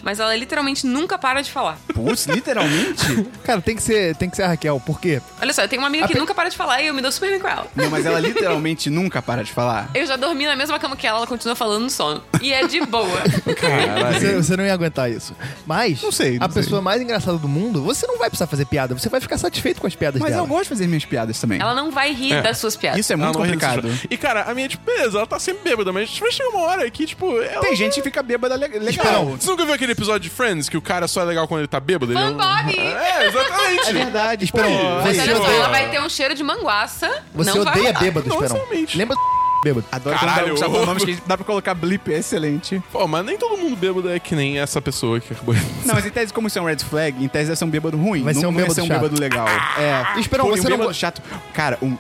mas ela literalmente nunca para de falar. Putz, literalmente? [laughs] Cara, tem que ser, tem que ser a Raquel. Por quê? Olha só, eu tenho uma amiga A que pe- nunca para de falar e eu me dou super bem com ela. Não, mas ela literalmente nunca para de falar. Eu já dormi na mesma cama que ela, ela continua falando no sono. E é de boa. [laughs] Você, você não ia aguentar isso. Mas, Não sei, não a sei. pessoa mais engraçada do mundo, você não vai precisar fazer piada. Você vai ficar satisfeito com as piadas Mas dela. eu gosto de fazer minhas piadas também. Ela não vai rir É. das suas piadas. Isso é muito complicado. E, cara, a minha, tipo, beleza, ela tá sempre bêbada, mas vai chegar uma hora que, tipo, ela... Tem gente que fica bêbada le- legal. Esperão. Você nunca viu aquele episódio de Friends que o cara só é legal quando ele tá bêbado? Ele Fan é um- Bob! É, exatamente. É verdade. Esperão, Pô, Mas você olha só, ela vai ter um cheiro de manguaça. Você não vai odeia rolar. bêbado, Não, Esperão. Lembra do [laughs] bêbado? Adoro Caralho, quando ô. nomes que dá pra colocar blip, é excelente. Pô, mas nem todo mundo bêbado é que nem essa pessoa que acabou de Não, mas em tese, como isso é um red flag, em tese vai ser um bêbado ruim. Vai não ser um vai bêbado ser um chato. bêbado legal. É. Esperão, Pô, você um não bêbado go- chato. Cara, um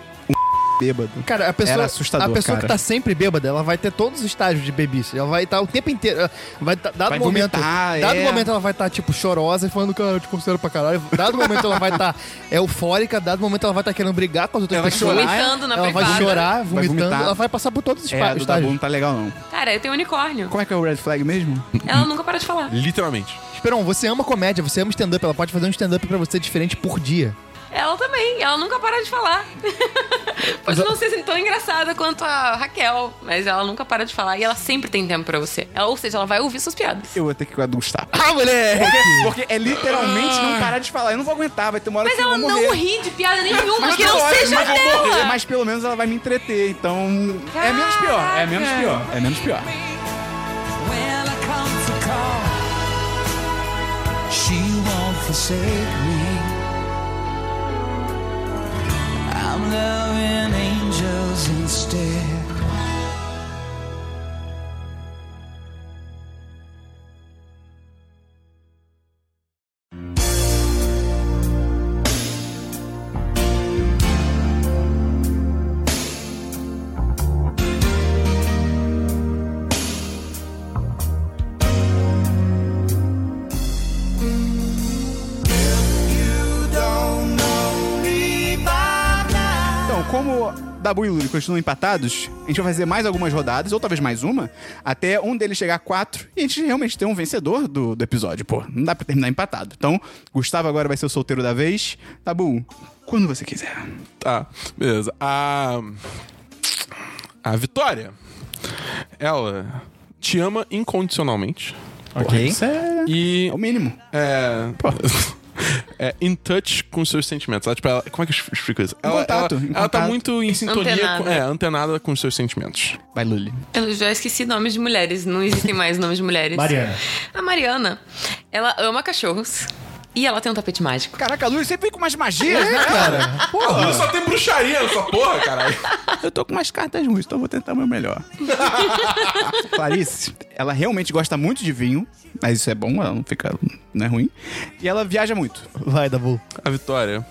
bêbado. Cara, a pessoa, Era assustador, a pessoa cara. que tá sempre bêbada, ela vai ter todos os estágios de bebice. Ela vai estar o tempo inteiro. ela Vai tá, dado Vai momento, vomitar, dado é. momento ela vai estar tipo chorosa e falando cara, eu te considero pra caralho. Dado momento ela vai estar [laughs] eufórica, dado momento ela vai estar querendo brigar com as outras Ela vai pessoas. chorar, Vomitando na ela vai privada. chorar, vomitando, vomitar. ela vai passar por todos os É, estágios. não tá legal, não. Cara, eu tenho unicórnio. Como é que é o red flag mesmo? Ela nunca para de falar. Literalmente. Esperão, você ama comédia, você ama stand-up, ela pode fazer um stand-up pra você diferente por dia. Ela também, ela nunca para de falar. [laughs] Pode não ser tão engraçada quanto a Raquel, mas ela nunca para de falar e ela sempre tem tempo pra você. Ela, ou seja, ela vai ouvir suas piadas. Eu vou ter que ir com a do Gustavo. Ah, moleque! Porque é literalmente não parar de falar. Eu não vou aguentar, vai ter uma hora Mas que eu ela vou não morrer. ri de piada nenhuma, que eu não gosto, seja mas dela. Mas pelo menos ela vai me entreter, então é menos pior, é menos pior, é menos pior. She won't forsake me. I'm loving angels instead. Dabu e Luli continuam empatados, a gente vai fazer mais algumas rodadas, ou talvez mais uma, até um deles chegar a quatro e a gente realmente ter um vencedor do, do episódio. Pô, não dá pra terminar empatado. Então, Gustavo agora vai ser o solteiro da vez. Dabu, quando você quiser. Tá, beleza. A. A Vitória, ela te ama incondicionalmente. Ok. Isso é, E. é o mínimo. É. [laughs] é in touch com os seus sentimentos. Ela, tipo, ela- como é que eu explico isso? Ela, contato, ela, ela tá muito em sintonia, Antenada. Com, é, antenada com os seus sentimentos. Vai, Luli. Eu já esqueci nomes de mulheres, não existem mais nomes de mulheres. Mariana. A Mariana, ela ama cachorros e ela tem um tapete mágico. Caraca, a Luli sempre vem com umas magias, né? Cara, Pô, só tem bruxaria nessa porra, caralho. Eu tô com umas cartas ruins, então eu vou tentar o meu melhor. [laughs] Clarice, ela realmente gosta muito de vinho, mas isso é bom, ela não fica. não é ruim. E ela viaja muito. vai, Dabu. A Vitória,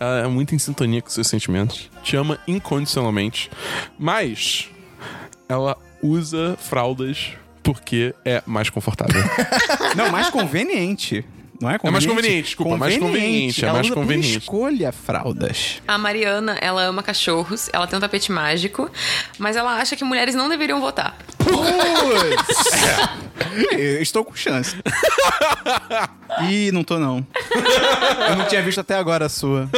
ela é muito em sintonia com seus sentimentos. Te ama incondicionalmente. Mas ela usa fraldas porque é mais confortável. [laughs] Não, mais conveniente. Não é conveniente? mais conveniente, desculpa, mais conveniente, é Ela mais usa por conveniente. escolha fraldas. A Mariana, ela ama cachorros, ela tem um tapete mágico, mas ela acha que mulheres não deveriam votar. Eu [laughs] estou com chance. Ih, não tô não. Eu não tinha visto até agora a sua.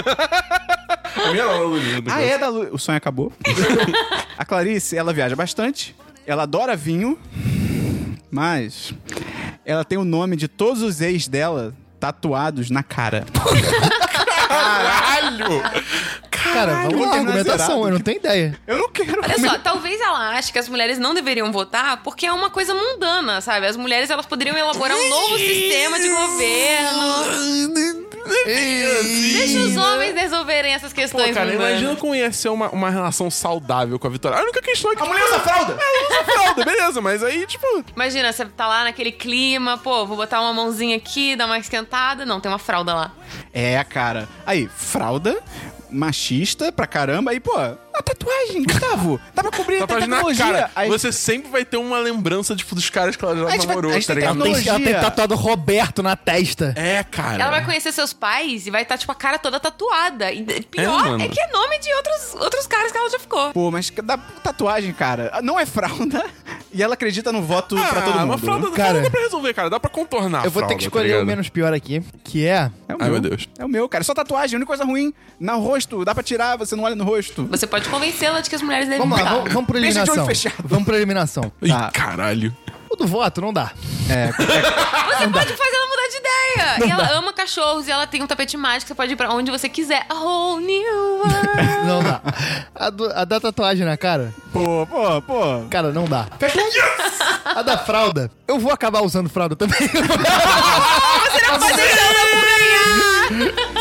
A minha não, Lulinha. Ah, é da Lu... O sonho acabou. a Clarice, ela viaja bastante. Ela adora vinho. Mas ela tem o nome de todos os ex dela tatuados na cara. [laughs] Caralho! Cara, vamos lá, terminar argumentação, eu não tenho ideia. Eu não quero. Olha só, talvez ela ache que as mulheres não deveriam votar porque é uma coisa mundana, sabe? As mulheres elas poderiam elaborar um novo sistema de governo. Deixa os homens resolverem essas Pô, questões cara, mundanas. imagina como ia ser uma, uma relação saudável com a Vitória. A única questão é que. A mulher usa fralda? Ela usa fralda, beleza, mas aí, tipo. Imagina, você tá lá naquele clima, pô, vou botar uma mãozinha aqui, dar uma esquentada. Não, tem uma fralda lá. É, cara. Aí, fralda, machista pra caramba. Aí, pô, a tatuagem, Gustavo. Dá pra cobrir Tá até pra na tecnologia. cara. Aí, Você sempre vai ter uma lembrança, tipo, dos caras que ela já vai- namorou, tá tem ligado? Ela tem, ela tem Tecnologia. tatuado Roberto na testa. É, cara. Ela vai conhecer seus pais e vai estar, tipo, a cara toda tatuada. E pior É, é, que é nome de outros, outros caras que ela já ficou. Pô, mas da tatuagem, cara, não é fralda. [laughs] E ela acredita no voto pra todo Ah, mundo. Uma fralda, Cara, fralda dá pra resolver, cara. Dá pra contornar. eu vou ter que fralda, escolher tá o menos pior aqui, que é. É o Ai, meu. meu Deus. É o meu, cara. Só tatuagem, a única coisa ruim. No rosto, dá pra tirar, você não olha no rosto. Você pode convencê-la de que as mulheres devem Vamos lá, vamos, vamos pra Deixa de olho eliminação. fechado. Vamos pra eliminação. Ih, Tá. caralho. O do voto não dá. É, [laughs] Você pode fazer ela mudar de ideia. e ela ama cachorros e ela tem um tapete mágico. Você pode ir pra onde você quiser. A whole new [laughs] world. Não dá. A, do- a da tatuagem na cara, pô, pô, pô. cara, não dá. A da fralda, eu vou acabar usando fralda também. [laughs]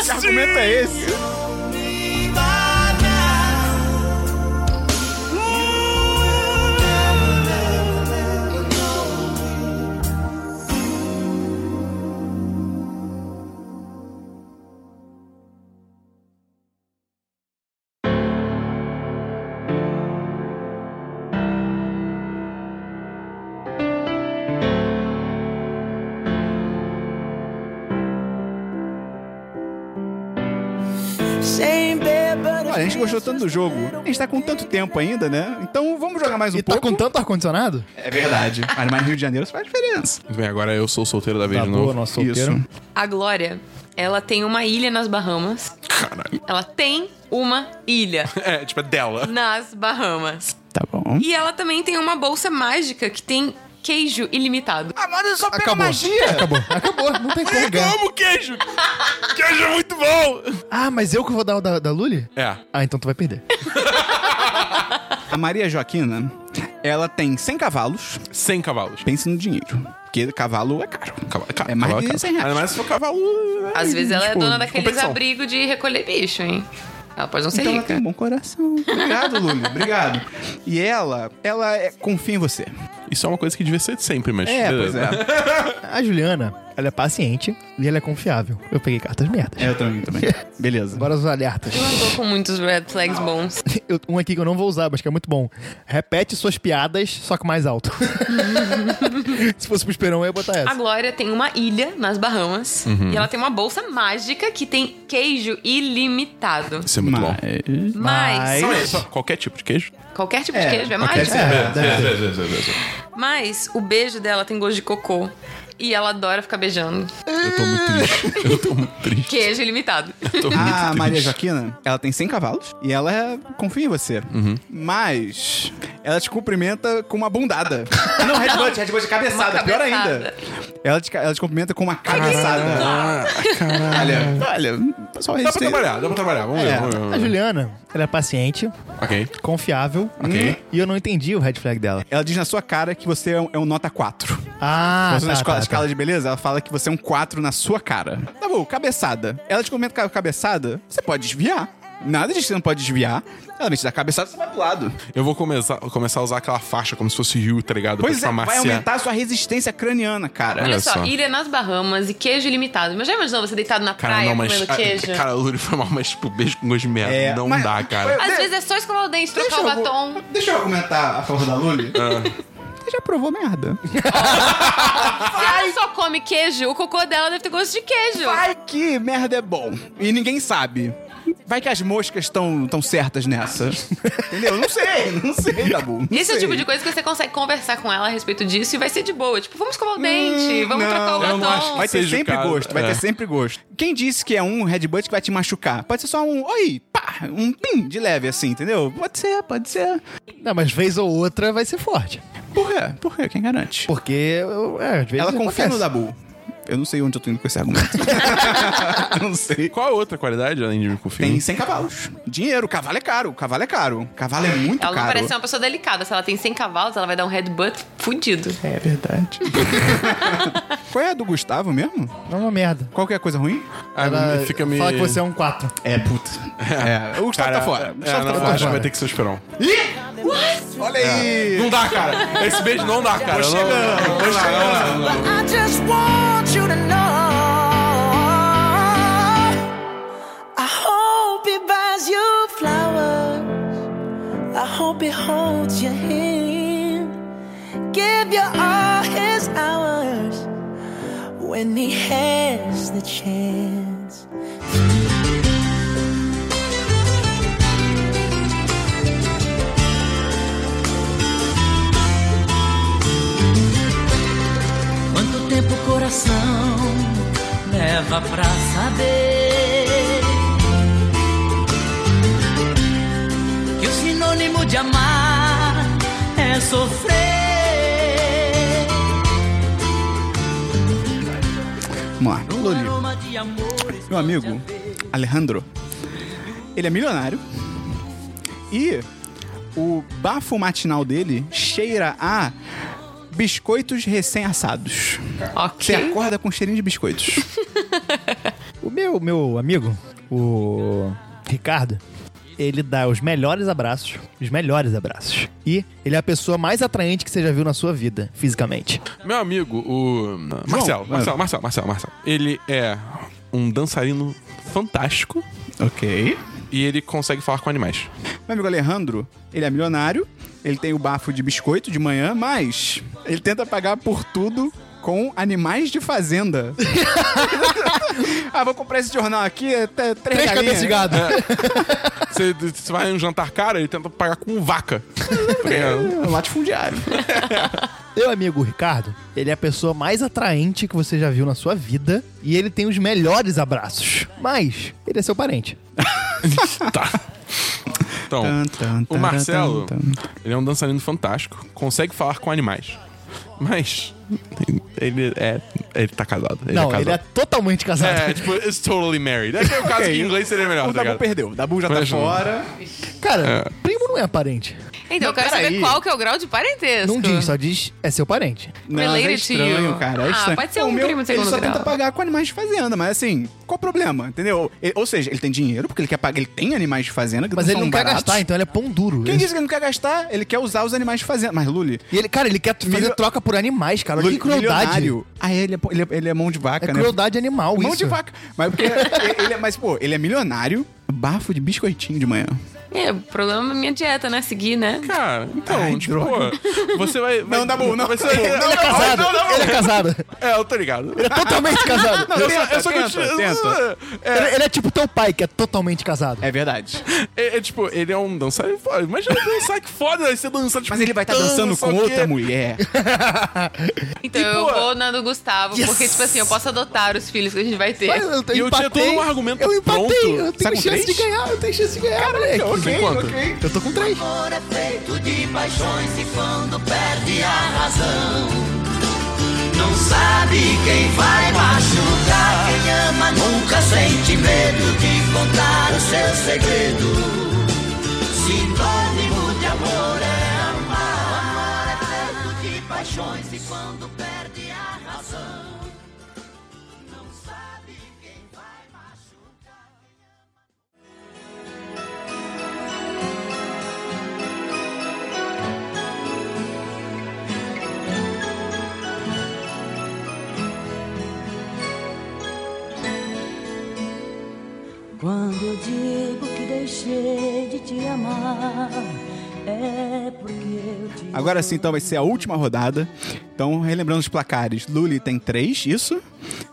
Que argumento é esse? Olha, a gente gostou tanto do jogo. A gente tá com tanto tempo ainda, né? Então vamos jogar mais um e tá pouco. com tanto ar-condicionado? É verdade. Mas no Rio de Janeiro isso faz diferença. Muito bem, agora eu sou solteiro da vez Tá de novo. nosso solteiro. Isso. A Glória, ela tem uma ilha nas Bahamas. Caralho. Ela tem uma ilha [laughs] É, tipo, é dela. nas Bahamas. Tá bom. E ela também tem uma bolsa mágica que tem queijo ilimitado. Ah, mas eu só pego Acabou. magia. Acabou. Acabou. Não tem como Eu ganhar. amo queijo! queijo é muito bom! Ah, mas eu que vou dar o da, da Luli? É. Ah, então tu vai perder. A Maria Joaquina, ela tem 100 cavalos. 100 cavalos. Pense no dinheiro. Porque cavalo é caro. Cavalo, caro, É mais cavalo de caro. 100 reais. Ainda mais se for cavalo. né, Às vezes ela é tipo, dona daqueles competição. abrigos de recolher bicho, hein? Ela pode não ser Então ela rica. tem um bom coração. Obrigado, Luli. Obrigado. E ela, ela é- confia em você. Isso é uma coisa que devia ser de sempre, mas. É, pois é. A Juliana, ela é paciente e ela é confiável. Eu peguei cartas merdas. É, eu também, também. [laughs] Beleza. Agora os alertas. Eu não tô com muitos red flags bons. [laughs] Eu- um aqui que eu não vou usar, mas que é muito bom. Repete suas piadas, só que mais alto. [laughs] Se fosse pro Esperão, eu ia botar A essa. Glória tem uma ilha nas Bahamas Uhum. e ela tem uma bolsa mágica que tem queijo ilimitado. Isso é muito bom. Mas... Mas, só qualquer tipo de queijo? qualquer tipo É, de queijo é mágico. tipo. É, deve ser. beleza, beleza. Mas o beijo dela tem gosto de cocô. E ela adora ficar beijando. Eu tô muito triste. Eu tô muito triste. Queijo ilimitado. A triste. Maria Joaquina, ela tem 100 cavalos e ela é- confia em você. Mas ela te cumprimenta com uma bundada. [laughs] Não, headbutt, headbutt de cabeçada, Uma pior ainda. Ela te, ela te cumprimenta com uma cabeçada. Ah, caralho. Olha, olha, pessoal, Dá pra trabalhar, dá pra trabalhar. Vamos ver. É, Vamos ver, A vamos ver. Juliana, ela é paciente, Ok. confiável. Ok. E eu não entendi o red flag dela. Ela diz na sua cara que você é um, é um nota 4. Ah, você na tá, escola, tá, escala tá. de beleza, ela fala que você é um 4 na sua cara. Tá bom, cabeçada. Ela te comenta cabeçada, você pode desviar. Nada que você não pode desviar. Ela vem te dar cabeçada, você vai pro lado. Eu vou começar, começar a usar aquela faixa como se fosse Rio, tá ligado? Pois pra é, vai aumentar a sua resistência craniana, cara. Olha, Olha só, só. ilha nas Bahamas e queijo ilimitado. Mas já imaginou você deitado na Cara, praia não, mas. comendo queijo? Cara, o Luri foi mal, mas tipo, beijo com gosto de merda. É, não mas- dá, cara. Às De- vezes é só escovar o dente, trocar o eu batom. Deixa eu argumentar a favor da Luli. Ah. Você já provou merda. [laughs] Se ela só come queijo, o cocô dela deve ter gosto de queijo. Vai que merda é bom. E ninguém sabe. Vai que as moscas estão tão certas nessa. Entendeu? Não sei, não sei, Dabu. Não Esse é o tipo de coisa que você consegue conversar com ela a respeito disso e vai ser de boa. Tipo, vamos escovar o dente, vamos Não, trocar o eu não batom. acho que Vai ter sempre caso, gosto, vai é. ter sempre gosto. Quem disse que é um headbutt que vai te machucar? Pode ser só um oi, pá, um pim de leve assim, entendeu? Pode ser, pode ser. Não, mas vez ou outra vai ser forte. Por quê? Por quê? Quem garante? Porque, eu- é, às vezes Ela confia acontece. no Dabu. Eu não sei onde eu tô indo com esse argumento. [laughs] eu não sei. Qual é a outra qualidade além de me confiar? Tem 100 cavalos. Dinheiro, cavalo é caro. Cavalo é caro. Cavalo é muito Ela não caro. parece ser uma pessoa delicada. Se ela tem 100 cavalos, ela vai dar um headbutt fudido. É verdade. [laughs] Qual é a do Gustavo mesmo? É uma merda. Qual que é a coisa ruim? Ah, Ela fica meio. fala que você é um 4. É, puta. É, o Gustavo Cara, tá fora. O É, Gustavo não, tá acho fora. que vai ter que ser o Esperão. Olha aí. Não dá, cara. Esse beijo não dá, cara. Não, chegando, não. But I just want you to know. I hope he buys you flowers. I hope he holds your hand. Give you all his hours when he has the chance. Tempo o coração leva pra saber que o sinônimo de amar é sofrer? Vamos lá. Loli. Meu amigo, Alejandro, ele é milionário e o bafo matinal dele cheira a biscoitos recém-assados. Você Ok. acorda com cheirinho de biscoitos. [laughs] O meu, meu amigo, o Ricardo, ele dá os melhores abraços, os melhores abraços. E ele é a pessoa mais atraente que você já viu na sua vida, fisicamente. Meu amigo, o. Marcelo, ah. Marcelo, Marcelo, Marcelo, Marcelo. Ele é um dançarino fantástico ok. e ele consegue falar com animais. Meu amigo Alejandro, ele é milionário, ele tem o bafo de biscoito de manhã, mas ele tenta pagar por tudo com animais de fazenda. [laughs] ah, vou comprar esse jornal aqui, até três, Três galinhas. cabeças de gado. Você, você vai em um jantar cara, ele tenta pagar com vaca. Ligado? É um latifundiário. [laughs] Meu amigo Ricardo, ele é a pessoa mais atraente que você já viu na sua vida e ele tem os melhores abraços. Mas ele é seu parente. [laughs] tá. Então, o Marcelo, ele é um dançarino fantástico, consegue falar com animais. Mas ele é. Ele tá casado. Ele Não, é casado. ele é totalmente casado. É, tipo, it's totally married. É que é o caso que em inglês seria melhor, O tá Dabu ligado? perdeu. O Dabu já tá Mas não. fora. Cara, não é parente. Então, eu quero peraí. saber qual que é o grau de parentesco. Não diz, só diz é seu parente. Não, mas é Related to estranho, you. cara. É Ah, estranho. pode ser O um meu, primo de Ele segundo só grau. tenta pagar com animais de fazenda, mas assim, qual o problema? Entendeu? Ele- ou seja, ele tem dinheiro, porque ele quer pagar. Ele tem animais de fazenda, que Mas não ele são não quer baratos. gastar, então ele é pão duro. Quem Ele- disse que ele não quer gastar? Ele quer usar os animais de fazenda. Mas, Luli. E ele, cara, ele quer fazer Milio- troca por animais, cara. Luli que crueldade. milionário. Ah, ele é, ele, é, ele é mão de vaca, É né? crueldade animal Mão isso. de vaca. Mas porque [laughs] ele é, mas, pô, ele é milionário, bafo de biscoitinho de manhã. É, o problema é minha dieta, né? Seguir, né? Cara, então, Ai, tipo, droga. você vai. vai Não, Dabu, não, Você, não, não, Ele é casado. não, não, Ele é casado. É, eu tô ligado. Ele é totalmente casado. Não, Eu tenta, só, eu só tenta, tenta. Ele, ele é tipo teu pai, que é totalmente casado. É verdade. É, é, tipo, ele é um dançarino foda. Imagina dançar que foda, vai ser dançar tipo. Mas ele vai estar dançando dança, com outra mulher. [laughs] Então E, eu pô, vou na do Gustavo, Yes! porque, tipo assim, eu posso adotar os filhos que a gente vai ter. Mas eu, E eu tinha todo um argumento Eu empatei, pronto. eu Tá tenho com chance de ganhar, eu tenho chance de ganhar, moleque. Tem quanto? Eu tô com três. amor é feito de paixões e quando perde a razão Não sabe quem vai machucar. Quem ama nunca sente medo de contar o seu segredo. Sinônimo de amor é amar. Amar é feito de paixões e quando perde Quando eu digo que deixei de te amar, é porque eu te Agora sim, então vai ser a última rodada. Então, relembrando os placares: Luli tem 3, isso.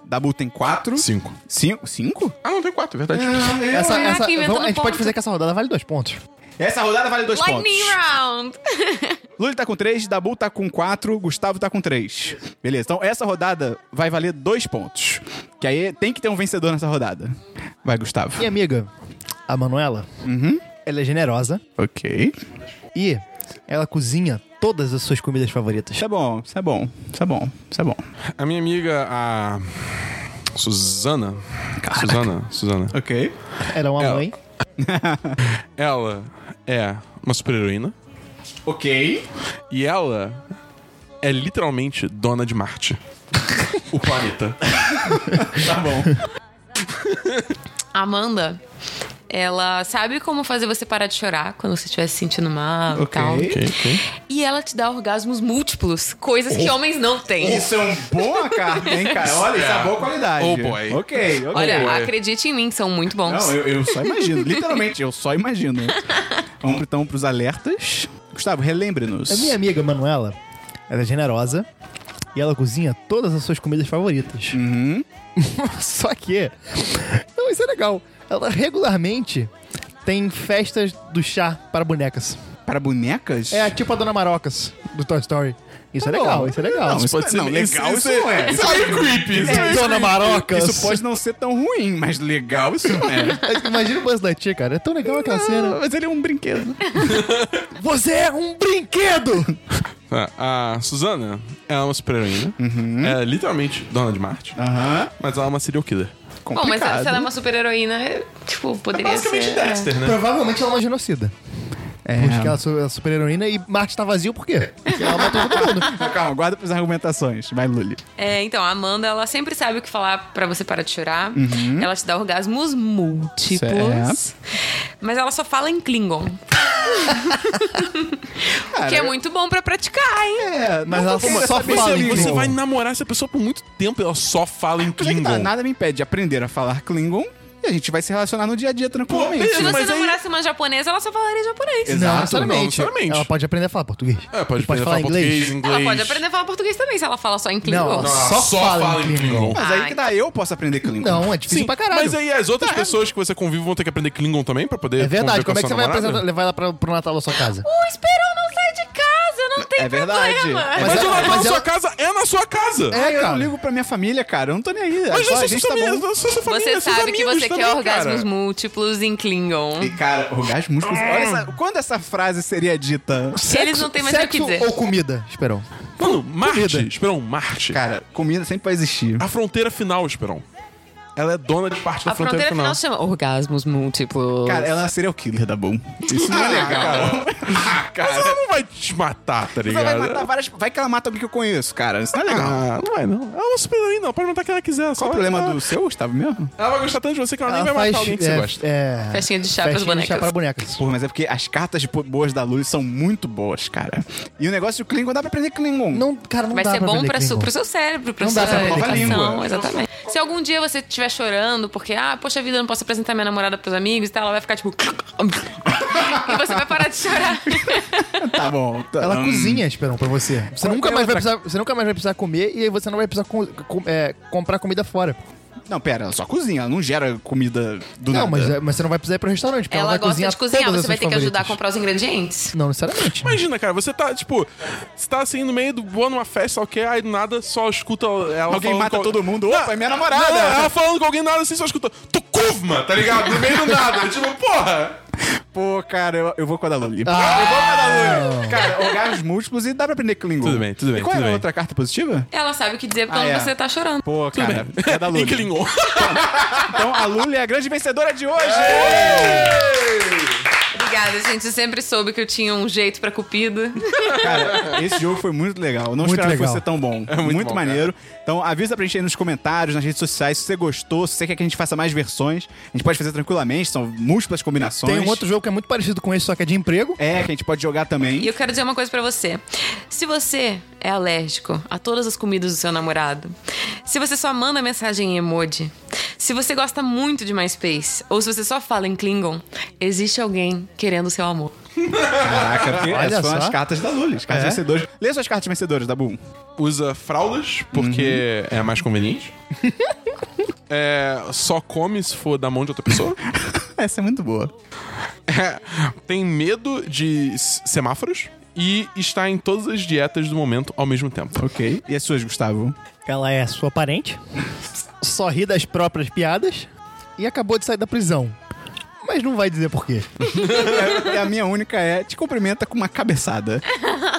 Dabu tem 4. Cinco. 5? 5? Ah, não, tem quatro, é verdade. Essa, Caraca, essa, inventando vamos- a gente ponto. pode fazer que essa rodada vale dois pontos. Essa rodada vale 2 pontos. Lightning Round! [laughs] Luli tá com 3, Dabu tá com 4, Gustavo tá com 3. Beleza, então essa rodada vai valer 2 pontos. Que aí tem que ter um vencedor nessa rodada. Vai, Gustavo. Minha amiga, a Manuela, ela é generosa Ok. e ela cozinha todas as suas comidas favoritas. Isso é bom, isso é bom, isso é bom, isso é bom. A minha amiga, a. Suzana. Suzana. Suzana. Ok. Ela é uma Ela- mãe. [laughs] Ela é uma super-heroína. Ok. E ela é literalmente dona de Marte. o planeta. [laughs] Tá bom. Amanda, ela sabe como fazer você parar de chorar quando você estiver se sentindo mal e Ok. tal. Ok, ok. E ela te dá orgasmos múltiplos, coisas que homens não têm. Isso é uma boa carta, hein, cara? Olha, isso é boa qualidade. Oh, boy. Ok, ok. Olha, boa. acredite em mim, são muito bons. Não, eu, eu só imagino. [laughs] Literalmente, eu só imagino. Vamos então pros alertas. Gustavo, relembre-nos. A minha amiga Manuela, ela é generosa e ela cozinha todas as suas comidas favoritas. Uhum. [laughs] Só que. Isso é legal. Ela regularmente tem festas do chá para bonecas. Para bonecas? É tipo a Dona Marocas do Toy Story. Isso é Tá legal, bom. isso é legal. Não, isso Pode ser não, legal isso não é. Isso é creepy. Isso é meio Dona Marocas. Isso pode não ser tão ruim, mas legal isso não é. [laughs] Imagina o Buzz Lightyear, cara. É tão legal aquela cena. Mas ele é um brinquedo. [laughs] Você é um brinquedo! Tá, A Suzana é uma super-heroína. É literalmente dona de Marte. Aham. Mas ela é uma serial killer. Bom, mas se ela é uma super-heroína, é, tipo, poderia Basicamente ser... é. Dexter, né? Provavelmente ela é uma genocida. É. Porque ela é su- super heroína e Marte tá vazio por quê? Porque ela matou todo mundo. [laughs] Calma, guarda pras argumentações. Vai, Luli. É, então, a Amanda, ela sempre sabe o que falar pra você parar de chorar. Uhum. Ela te dá orgasmos múltiplos. Mas ela só fala em Klingon. [laughs] o que é muito bom pra praticar, hein? É, Mas ela queria só fala em Você Klingon. vai namorar essa pessoa por muito tempo e ela só fala em Mas é tá, Klingon. nada me impede de aprender a falar Klingon e a gente vai se relacionar no dia a dia tranquilamente. Se você mas aí- namorasse uma japonesa, ela só falaria japonês. Exato, não, não necessariamente. Ela pode aprender a falar português. É, pode, E pode aprender a falar inglês. inglês. Ela pode aprender a falar português também, se ela fala só em Klingon. Não, Não, Só só, fala fala, em em Klingon. Mas aí Ai. que dá, eu posso aprender Klingon. Não, é difícil Sim, pra caralho. mas aí as outras pessoas que você convive vão ter que aprender Klingon também pra poder É verdade. Como é que você vai apresentar, levar ela pra, pro Natal da sua casa? O Esperon não tem É verdade. problema. É Mas, Mas o ela- Natal mas na sua ela- casa é na sua casa. É, eu cara. não ligo pra minha família, cara. Eu não tô nem aí. Mas Só eu a sou gente sua tá família, bom. eu sou sua família, Você seus sabe que amigos você também, quer orgasmos cara. múltiplos em Klingon. E, cara, orgasmo múltiplos. Olha essa, quando essa frase seria dita? Eles não têm mais o que Sexo dizer. ou comida? Esperão. Mano, Marte. Esperão, Marte. Cara, comida sempre vai existir. A fronteira final, Esperão. Ela é dona de parte da A fronteira final. final se chama orgasmos múltiplos. Cara, ela é serial killer da Boom. Isso não é legal. Mas ela não vai te matar, tá Ela ligado? vai matar várias. Vai que ela mata alguém que eu conheço, cara. Isso não é legal. Ah, não vai não. Ela é uma super ela pode matar quem ela quiser. Qual o problema do seu, Gustavo, mesmo? Ela vai gostar tanto de você que ela, nem Ela vai faz matar alguém que você é, gosta. é, Festinha de chá pras festinha de chá bonecas. para bonecas. Porra, mas é porque as cartas boas da Luz são muito boas, cara. E o negócio do Klingon dá pra aprender Klingon. Não, cara, não Vai dá ser pra bom aprender pra, su, pro seu cérebro, pra Não sua dá pra aprender nova educação. língua. Exatamente. Se algum dia você estiver chorando porque, ah, poxa vida, eu não posso apresentar minha namorada pros amigos e tal, ela vai ficar tipo. [laughs] e você vai parar de chorar. [laughs] Tá bom. Tá, Ela hum. cozinha, Esperão, pra você. Você nunca, é mais vai precisar, você nunca mais vai precisar comer e aí você não vai precisar co- com- é, comprar comida fora. Não, pera, ela só cozinha, ela não gera comida do não, nada. mas, é- mas você não vai precisar ir pro restaurante, porque ela, ela vai gosta de cozinhar, você vai ter que ajudar a comprar os ingredientes. Não necessariamente. Imagina, cara, você tá, tipo, você tá assim no meio do boa numa festa, ok, aí do nada só escuta ela Alguém mata com- todo mundo. Opa, é minha namorada. Não, ela falando com alguém nada assim, só escuta Tukuvma, tá ligado? No meio do nada. [laughs] tipo, porra. Pô, cara, eu, eu vou com a da Luli. Ah, eu vou com a da Luli. Cara, jogar os múltiplos e dá pra aprender Klingon. Tudo bem, tudo bem, E qual tudo é a bem. outra carta positiva? Ela sabe o que dizer Ah, quando é. você tá chorando. Pô, cara, é da [laughs] Lully. Klingon. Então a Lully é a grande vencedora de hoje! Obrigada, gente. Eu sempre soube que eu tinha um jeito pra cupido. Cara, esse jogo foi muito legal. Eu não Muito esperava que legal. fosse tão bom. É muito bom, maneiro. Então avisa pra gente aí nos comentários, nas redes sociais, se você gostou, se você quer que a gente faça mais versões. A gente pode fazer tranquilamente, são múltiplas combinações. Tem um outro jogo que é muito parecido com esse, só que é de emprego. É, que a gente pode jogar E também. eu quero dizer uma coisa pra você. Se você é alérgico a todas as comidas do seu namorado, se você só manda mensagem em emoji, se você gosta muito de MySpace, ou se você só fala em Klingon, existe alguém querendo o seu amor. Caraca, porque [laughs] Olha essas foram só. as cartas da Lully, as cartas É? vencedoras. Lê suas cartas vencedoras, Dabu. Usa fraldas, porque é mais conveniente. [laughs] É, só come se for da mão de outra pessoa. [laughs] Essa é muito boa. É, tem medo de semáforos. E está em todas as dietas do momento ao mesmo tempo. Ok. E as suas, Gustavo? Ela é sua parente, só ri das próprias piadas e acabou de sair da prisão. Mas não vai dizer por quê. E [laughs] a minha única é te cumprimenta com uma cabeçada.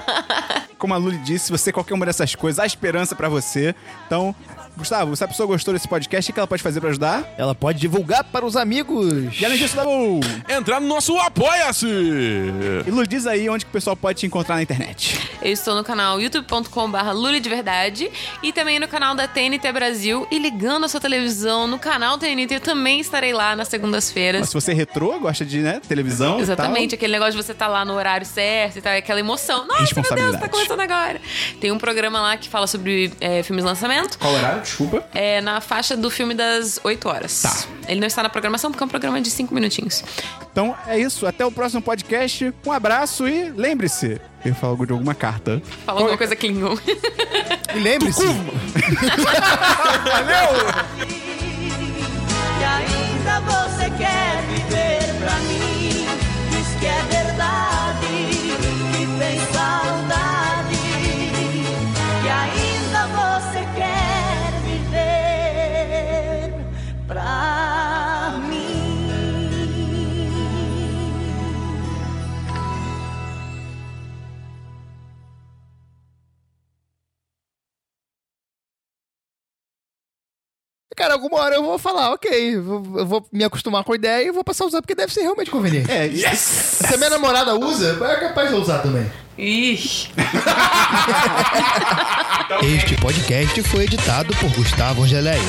[laughs] Como a Luli disse, se você qualquer uma dessas coisas, há esperança pra você. Então, Gustavo, se a pessoa gostou desse podcast, o que ela pode fazer pra ajudar? Ela pode divulgar para os amigos. E além disso, Dabu! Entrar no nosso Apoia-se! E Luli, diz aí onde que o pessoal pode te encontrar na internet. Eu estou no canal youtube.com.br Luli de Verdade e também no canal da TNT Brasil. E ligando a sua televisão no canal TNT, eu também estarei lá nas segundas-feiras. Mas se você é retrô, gosta de né, televisão. Exatamente, tal, aquele negócio de você estar lá no horário certo e tal, é aquela emoção. Nossa, meu Deus, tá começando agora. Tem um programa lá que fala sobre é, filmes de lançamento. Qual horário? Desculpa. É na faixa do filme das 8 horas. Tá. Ele não está na programação porque é um programa de 5 minutinhos. Então é isso. Até o próximo podcast. Um abraço e lembre-se. Eu falo de alguma carta. Falou alguma coisa Klingon. E lembre-se, E ainda você quer viver pra mim Diz que é verdade cara, alguma hora eu vou falar, ok, eu vou, eu vou me acostumar com a ideia e vou passar a usar porque deve ser realmente conveniente. É, Se a minha namorada usa, é capaz de eu usar também. Ixi. Este podcast foi editado por Gustavo Angeléia.